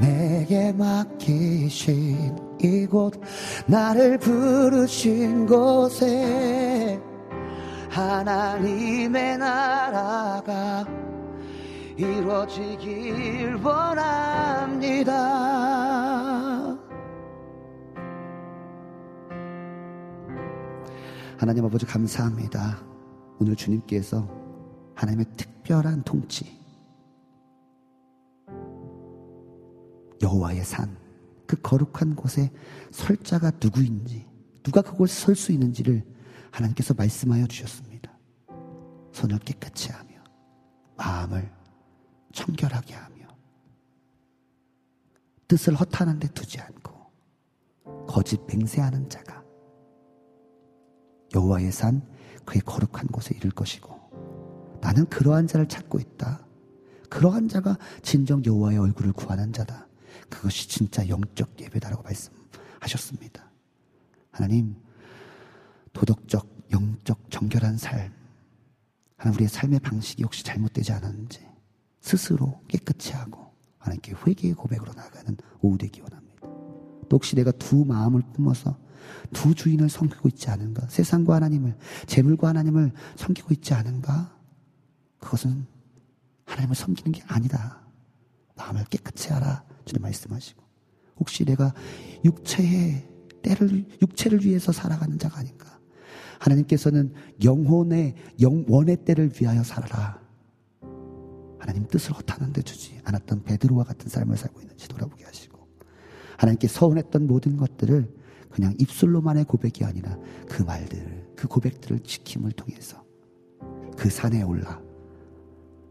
내게 맡기신 이곳 나를 부르신 곳에 하나님의 나라가 이루어지길 원합니다. 하나님 아버지 감사합니다. 오늘 주님께서 하나님의 특별한 통치, 여호와의 산, 그 거룩한 곳에 설 자가 누구인지, 누가 그곳에 설 수 있는지를 하나님께서 말씀하여 주셨습니다. 손을 깨끗이 하며, 마음을 청결하게 하며, 뜻을 허탄한 데 두지 않고, 거짓 맹세하는 자가 여호와의 산, 그의 거룩한 곳에 이를 것이고, 나는 그러한 자를 찾고 있다. 그러한 자가 진정 여호와의 얼굴을 구하는 자다. 그것이 진짜 영적 예배다라고 말씀하셨습니다. 하나님, 도덕적, 영적, 정결한 삶, 하나님 우리의 삶의 방식이 혹시 잘못되지 않았는지 스스로 깨끗이 하고 하나님께 회개의 고백으로 나가는 오후 되기 원합니다. 또 혹시 내가 두 마음을 품어서 두 주인을 섬기고 있지 않은가? 세상과 하나님을, 재물과 하나님을 섬기고 있지 않은가? 그것은 하나님을 섬기는 게 아니다. 마음을 깨끗이 하라. 주님 말씀하시고. 혹시 내가 육체의 때를, 육체를 위해서 살아가는 자가 아닌가? 하나님께서는 영혼의, 영원의 때를 위하여 살아라. 하나님 뜻을 허탄한 데 주지 않았던 베드로와 같은 삶을 살고 있는지 돌아보게 하시고. 하나님께 서운했던 모든 것들을 그냥 입술로만의 고백이 아니라 그 말들, 그 고백들을 지킴을 통해서 그 산에 올라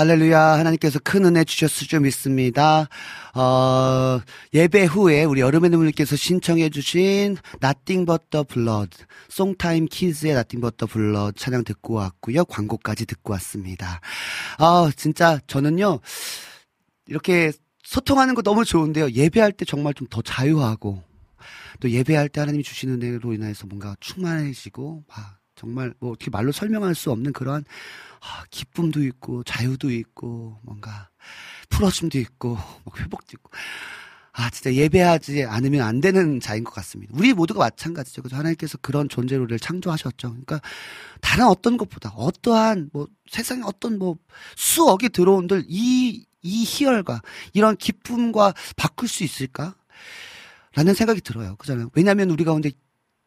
할렐루야. 하나님께서 큰 은혜 주셨을 줄 믿습니다. 어, 예배 후에 우리 여름의 눈물님께서 신청해주신 Nothing But the Blood, 송타임 키즈의 Nothing But the Blood 찬양 듣고 왔고요. 광고까지 듣고 왔습니다. 아, 진짜 저는요, 이렇게 소통하는 거 너무 좋은데요. 예배할 때 정말 좀 더 자유하고, 또 예배할 때 하나님이 주시는 은혜로 인해서 뭔가 충만해지고, 아, 정말 뭐 어떻게 말로 설명할 수 없는 그러한 아, 기쁨도 있고 자유도 있고 뭔가 풀어짐도 있고 뭐 회복도 있고 아 진짜 예배하지 않으면 안 되는 자인 것 같습니다. 우리 모두가 마찬가지죠. 그래서 하나님께서 그런 존재로 우리를 창조하셨죠. 그러니까 다른 어떤 것보다 어떠한 뭐 세상에 어떤 뭐 수억이 들어온들 이 이 희열과 이런 기쁨과 바꿀 수 있을까? 라는 생각이 들어요. 그잖아요. 왜냐하면 우리 가운데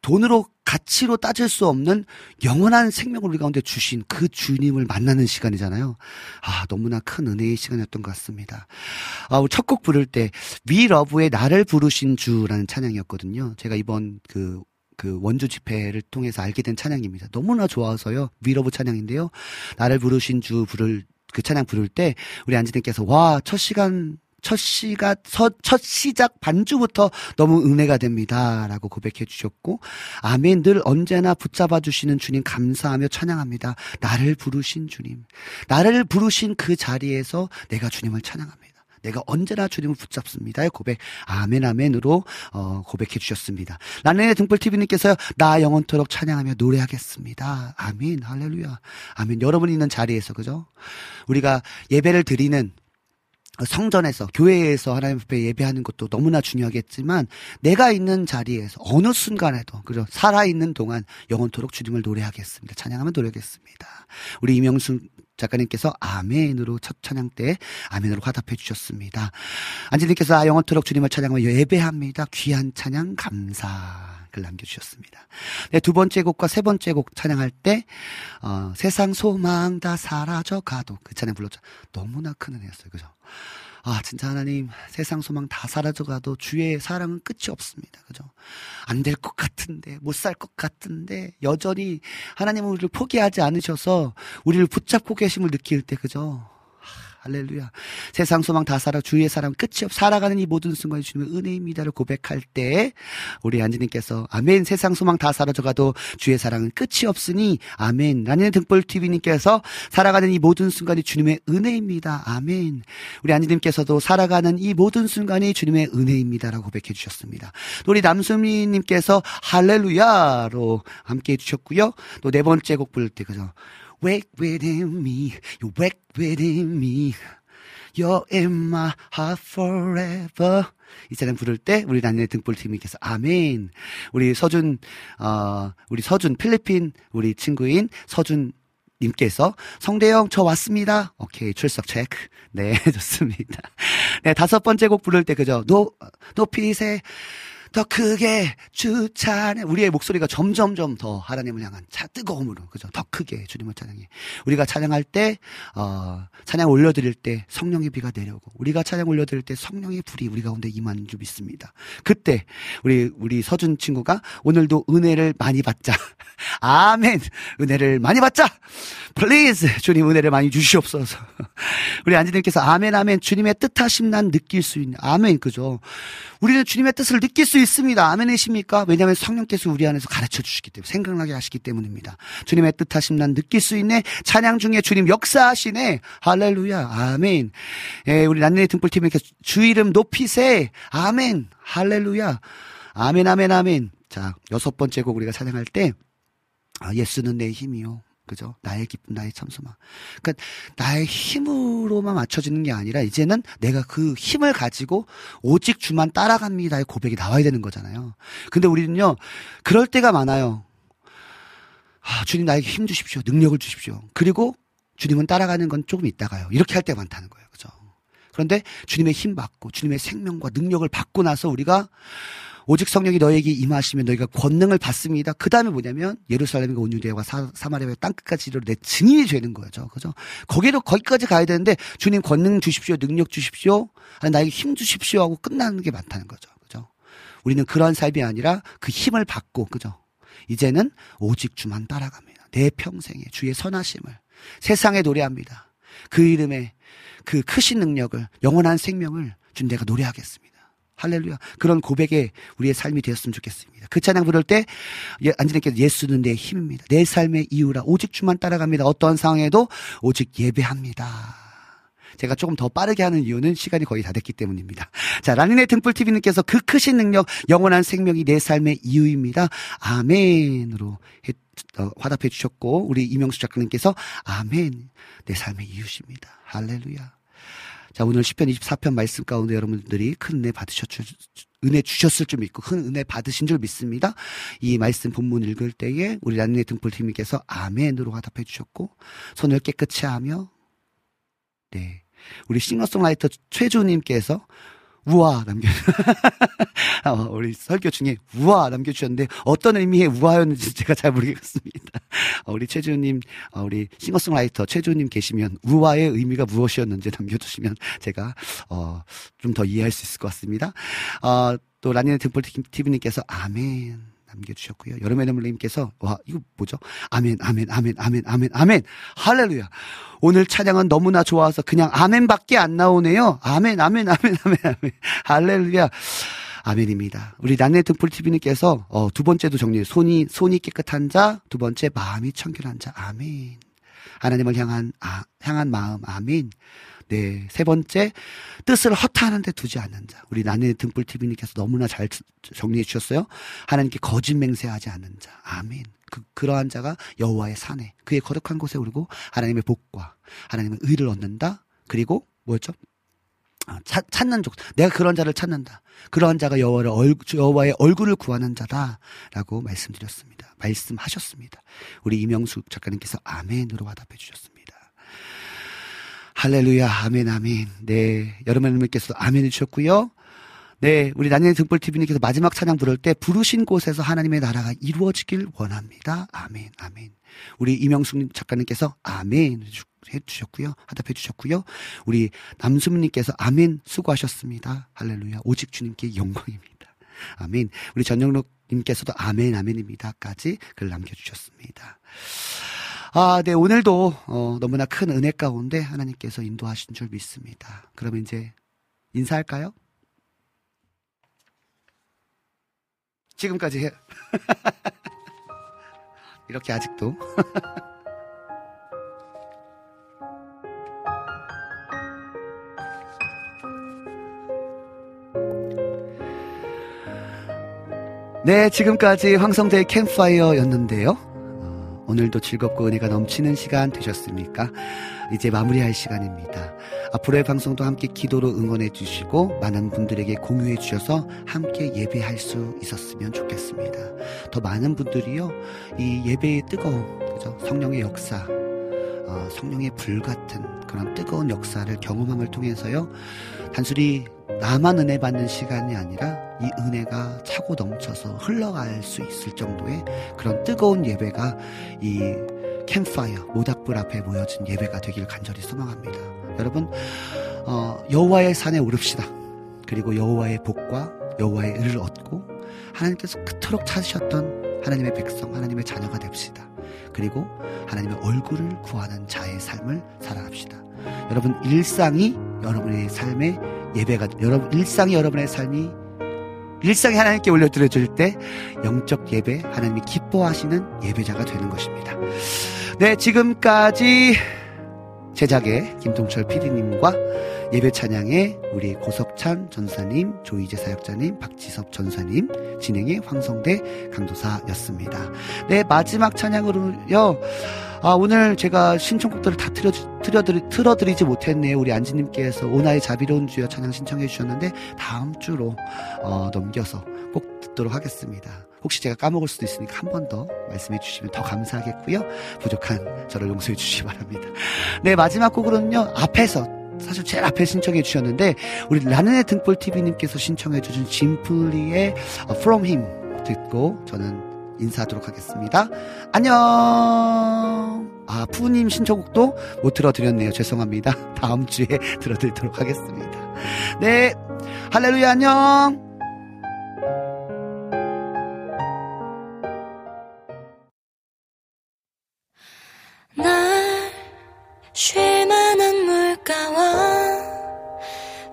돈으로 가치로 따질 수 없는 영원한 생명을 우리 가운데 주신 그 주님을 만나는 시간이잖아요. 아, 너무나 큰 은혜의 시간이었던 것 같습니다. 아, 첫 곡 부를 때, We Love의 나를 부르신 주라는 찬양이었거든요. 제가 이번 그, 그 원주 집회를 통해서 알게 된 찬양입니다. 너무나 좋아서요. We Love 찬양인데요. 나를 부르신 주 부를, 그 찬양 부를 때, 우리 안지님께서, 와, 첫 시간 첫 시가 첫, 첫 시작 반주부터 너무 은혜가 됩니다. 라고 고백해 주셨고, 아멘 늘 언제나 붙잡아 주시는 주님 감사하며 찬양합니다. 나를 부르신 주님. 나를 부르신 그 자리에서 내가 주님을 찬양합니다. 내가 언제나 주님을 붙잡습니다의 고백 아멘 아멘으로 어, 고백해 주셨습니다. 라네의 등불 TV님께서요 나 영원토록 찬양하며 노래하겠습니다. 아멘 할렐루야 아멘 여러분 있는 자리에서 그죠? 우리가 예배를 드리는 성전에서 교회에서 하나님 앞에 예배하는 것도 너무나 중요하겠지만 내가 있는 자리에서 어느 순간에도 그죠 살아 있는 동안 영원토록 주님을 노래하겠습니다. 찬양하며 노래하겠습니다. 우리 이명순 작가님께서 아멘으로 첫 찬양 때 아멘으로 화답해 주셨습니다. 안지님께서 아 영원토록 주님을 찬양하며 예배합니다. 귀한 찬양 감사. 글 남겨주셨습니다. 네, 두 번째 곡과 세 번째 곡 찬양할 때, 어, 세상 소망 다 사라져 가도 그 찬양 불렀죠. 너무나 큰 은혜였어요. 그죠? 아, 진짜 하나님, 세상 소망 다 사라져 가도 주의 사랑은 끝이 없습니다. 그죠? 안 될 것 같은데, 못 살 것 같은데, 여전히 하나님은 우리를 포기하지 않으셔서 우리를 붙잡고 계심을 느낄 때, 그죠? 할렐루야. 세상 소망 다 살아 주의 사랑 끝이 없 살아가는 이 모든 순간이 주님의 은혜입니다를 고백할 때 우리 안지님께서 아멘 세상 소망 다 사라져가도 주의 사랑은 끝이 없으니 아멘 라니네 등불 TV님께서 살아가는 이 모든 순간이 주님의 은혜입니다. 아멘. 우리 안지님께서도 살아가는 이 모든 순간이 주님의 은혜입니다라고 고백해 주셨습니다. 또 우리 남수미님께서 할렐루야로 함께 해주셨고요. 또 네 번째 곡 부를 때 그죠. Wake within me, you wake within me. You're in my heart forever. 이 찬양 부를 때 우리 라니네 등불 팀님께서 아멘. 우리 서준 어 우리 서준 필리핀 우리 친구인 서준 님께서 성대형 저 왔습니다. 오케이 출석 체크. 네 좋습니다. 네 다섯 번째 곡 부를 때 그죠. 노 높이세 더 크게 주 찬양. 우리의 목소리가 점점점 더 하나님을 향한 차 뜨거움으로 그죠? 더 크게 주님을 찬양해. 우리가 찬양할 때 어, 찬양 올려드릴 때 성령의 비가 내려오고 우리가 찬양 올려드릴 때 성령의 불이 우리 가운데 임하는 줄 믿습니다. 그때 우리 우리 서준 친구가 오늘도 은혜를 많이 받자. 아멘. 은혜를 많이 받자. please 주님 은혜를 많이 주시옵소서. 우리 안지님께서 아멘 아멘 주님의 뜻하심 난 느낄 수 있는 아멘 그죠. 우리는 주님의 뜻을 느낄 수 있습니다. 아멘이십니까? 왜냐하면 성령께서 우리 안에서 가르쳐 주시기 때문에 생각나게 하시기 때문입니다. 주님의 뜻하심 난 느낄 수 있네. 찬양 중에 주님 역사하시네. 할렐루야. 아멘. 예, 우리 난네의 등불팀에게 주 이름 높이세. 아멘. 할렐루야. 아멘 아멘 아멘. 자, 여섯 번째 곡 우리가 찬양할 때 아, 예수는 내 힘이요. 그죠? 나의 기쁨, 나의 참소마. 그러니까 나의 힘으로만 맞춰지는 게 아니라 이제는 내가 그 힘을 가지고 오직 주만 따라갑니다의 고백이 나와야 되는 거잖아요. 근데 우리는요, 그럴 때가 많아요. 아, 주님 나에게 힘 주십시오. 능력을 주십시오. 그리고 주님은 따라가는 건 조금 있다가요. 이렇게 할 때가 많다는 거예요. 그죠? 그런데 주님의 힘 받고 주님의 생명과 능력을 받고 나서 우리가 오직 성령이 너에게 임하시면 너희가 권능을 받습니다. 그 다음에 뭐냐면 예루살렘과 온 유대와 사, 사마리아와 땅끝까지 이르러 내 증인이 되는 거죠. 그죠? 거기로 거기까지 가야 되는데 주님 권능 주십시오. 능력 주십시오. 나에게 힘 주십시오 하고 끝나는 게 많다는 거죠. 그죠? 우리는 그런 삶이 아니라 그 힘을 받고 그죠? 이제는 오직 주만 따라갑니다. 내 평생에 주의 선하심을 세상에 노래합니다. 그 이름에 그 크신 능력을 영원한 생명을 준 내가 노래하겠습니다. 할렐루야. 그런 고백에 우리의 삶이 되었으면 좋겠습니다. 그 찬양 부를 때 예, 안지님께서 예수는 내 힘입니다. 내 삶의 이유라 오직 주만 따라갑니다. 어떠한 상황에도 오직 예배합니다. 제가 조금 더 빠르게 하는 이유는 시간이 거의 다 됐기 때문입니다. 자, 라니네 등불TV님께서 그 크신 능력, 영원한 생명이 내 삶의 이유입니다. 아멘으로 해, 어, 화답해 주셨고, 우리 이명수 작가님께서 아멘, 내 삶의 이유십니다. 할렐루야. 자, 오늘 10편 24편 말씀 가운데 여러분들이 큰 은혜 받으셨, 은혜 주셨을 줄 믿고 큰 은혜 받으신 줄 믿습니다. 이 말씀 본문 읽을 때에 우리 라니네 등불TV님께서 아멘으로 화답해 주셨고, 손을 깨끗이 하며, 네. 우리 싱어송라이터 최주님께서 우와 남겨 어, 우리 설교 중에 우와 남겨주셨는데 어떤 의미의 우와였는지 제가 잘 모르겠습니다. 어, 우리 최주님 어, 우리 싱어송라이터 최주님 계시면 우와의 의미가 무엇이었는지 남겨주시면 제가 어, 좀 더 이해할 수 있을 것 같습니다. 어, 또 라니네 등불 TV님께서 아멘. 남겨주셨고요. 여름의 눈물님께서 와 이거 뭐죠? 아멘 아멘 아멘 아멘 아멘 아멘 할렐루야. 오늘 찬양은 너무나 좋아서 그냥 아멘밖에 안 나오네요. 아멘 아멘 아멘 아멘 아멘 할렐루야. 아멘입니다. 우리 난네 등불 TV님께서 어, 두 번째도 정리해 손이 손이 깨끗한 자, 두 번째 마음이 청결한 자. 아멘. 하나님을 향한 아, 향한 마음. 아멘. 네. 세 번째, 뜻을 허탄한 데 두지 않는 자. 우리 나는 등불 TV님께서 너무나 잘 정리해 주셨어요. 하나님께 거짓 맹세하지 않는 자. 아멘. 그, 그러한 자가 여호와의 산에 그의 거룩한 곳에 오르고 하나님의 복과 하나님의 의를 얻는다. 그리고 뭐였죠? 아, 찾, 찾는 족. 내가 그런 자를 찾는다. 그러한 자가 여호와를 얼, 여호와의 얼굴을 구하는 자다라고 말씀드렸습니다. 말씀하셨습니다. 우리 이명숙 작가님께서 아멘으로 화답해 주셨습니다. 할렐루야, 아멘, 아멘. 네, 여러분께서도 아멘 해주셨고요. 네, 우리 나니엘 등불TV님께서 마지막 찬양 부를 때 부르신 곳에서 하나님의 나라가 이루어지길 원합니다. 아멘, 아멘. 우리 이명숙 작가님께서 아멘 해주셨고요. 하답해 주셨고요. 우리 남수민님께서 아멘 수고하셨습니다. 할렐루야. 오직 주님께 영광입니다. 아멘. 우리 전영록님께서도 아멘, 아멘입니다.까지 글 남겨주셨습니다. 아, 네, 오늘도, 어, 너무나 큰 은혜 가운데 하나님께서 인도하신 줄 믿습니다. 그러면 이제 인사할까요? 지금까지 해. 이렇게 아직도. 네, 지금까지 황성대 캠파이어였는데요. 어, 오늘도 즐겁고 은혜가 넘치는 시간 되셨습니까? 이제 마무리할 시간입니다. 앞으로의 방송도 함께 기도로 응원해 주시고 많은 분들에게 공유해 주셔서 함께 예배할 수 있었으면 좋겠습니다. 더 많은 분들이요, 이 예배의 뜨거움, 그죠? 성령의 역사, 어, 성령의 불 같은 그런 뜨거운 역사를 경험함을 통해서요. 단순히 나만 은혜 받는 시간이 아니라 이 은혜가 차고 넘쳐서 흘러갈 수 있을 정도의 그런 뜨거운 예배가 이 캠파이어 모닥불 앞에 모여진 예배가 되길 간절히 소망합니다. 여러분 어, 여호와의 산에 오릅시다. 그리고 여호와의 복과 여호와의 의를 얻고 하나님께서 그토록 찾으셨던 하나님의 백성, 하나님의 자녀가 됩시다. 그리고 하나님의 얼굴을 구하는 자의 삶을 살아갑시다. 여러분 일상이 여러분의 삶의 예배가 여러분 일상이 여러분의 삶이 일상이 하나님께 올려드려질 때 영적 예배 하나님이 기뻐하시는 예배자가 되는 것입니다. 네 지금까지 제작의 김동철 PD님과 예배 찬양의 우리 고석찬 전사님, 조이재 사역자님, 박지섭 전사님, 진행의 황성대 강도사였습니다. 네, 마지막 찬양으로요. 아, 오늘 제가 신청곡들을 다 틀어, 틀어드리, 틀어드리지 못했네요. 우리 안지님께서 오나의 자비로운 주여 찬양 신청해 주셨는데 다음 주로 어, 넘겨서 꼭 듣도록 하겠습니다. 혹시 제가 까먹을 수도 있으니까 한 번 더 말씀해 주시면 더 감사하겠고요. 부족한 저를 용서해 주시기 바랍니다. 네, 마지막 곡으로는요. 앞에서 사실 제일 앞에 신청해 주셨는데 우리 라는의 등불 TV님께서 신청해 주신 짐플리의 From Him 듣고 저는 인사하도록 하겠습니다. 안녕. 아 푸님 신청곡도 못 들어드렸네요. 죄송합니다. 다음 주에 들어드리도록 하겠습니다. 네, 할렐루야 안녕. 날 쉴만한 물가와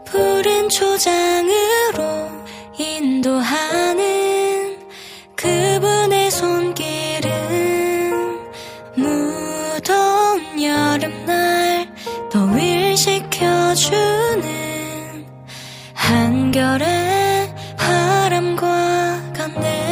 푸른 초장으로 인도하는 주는 한결의 바람과 같네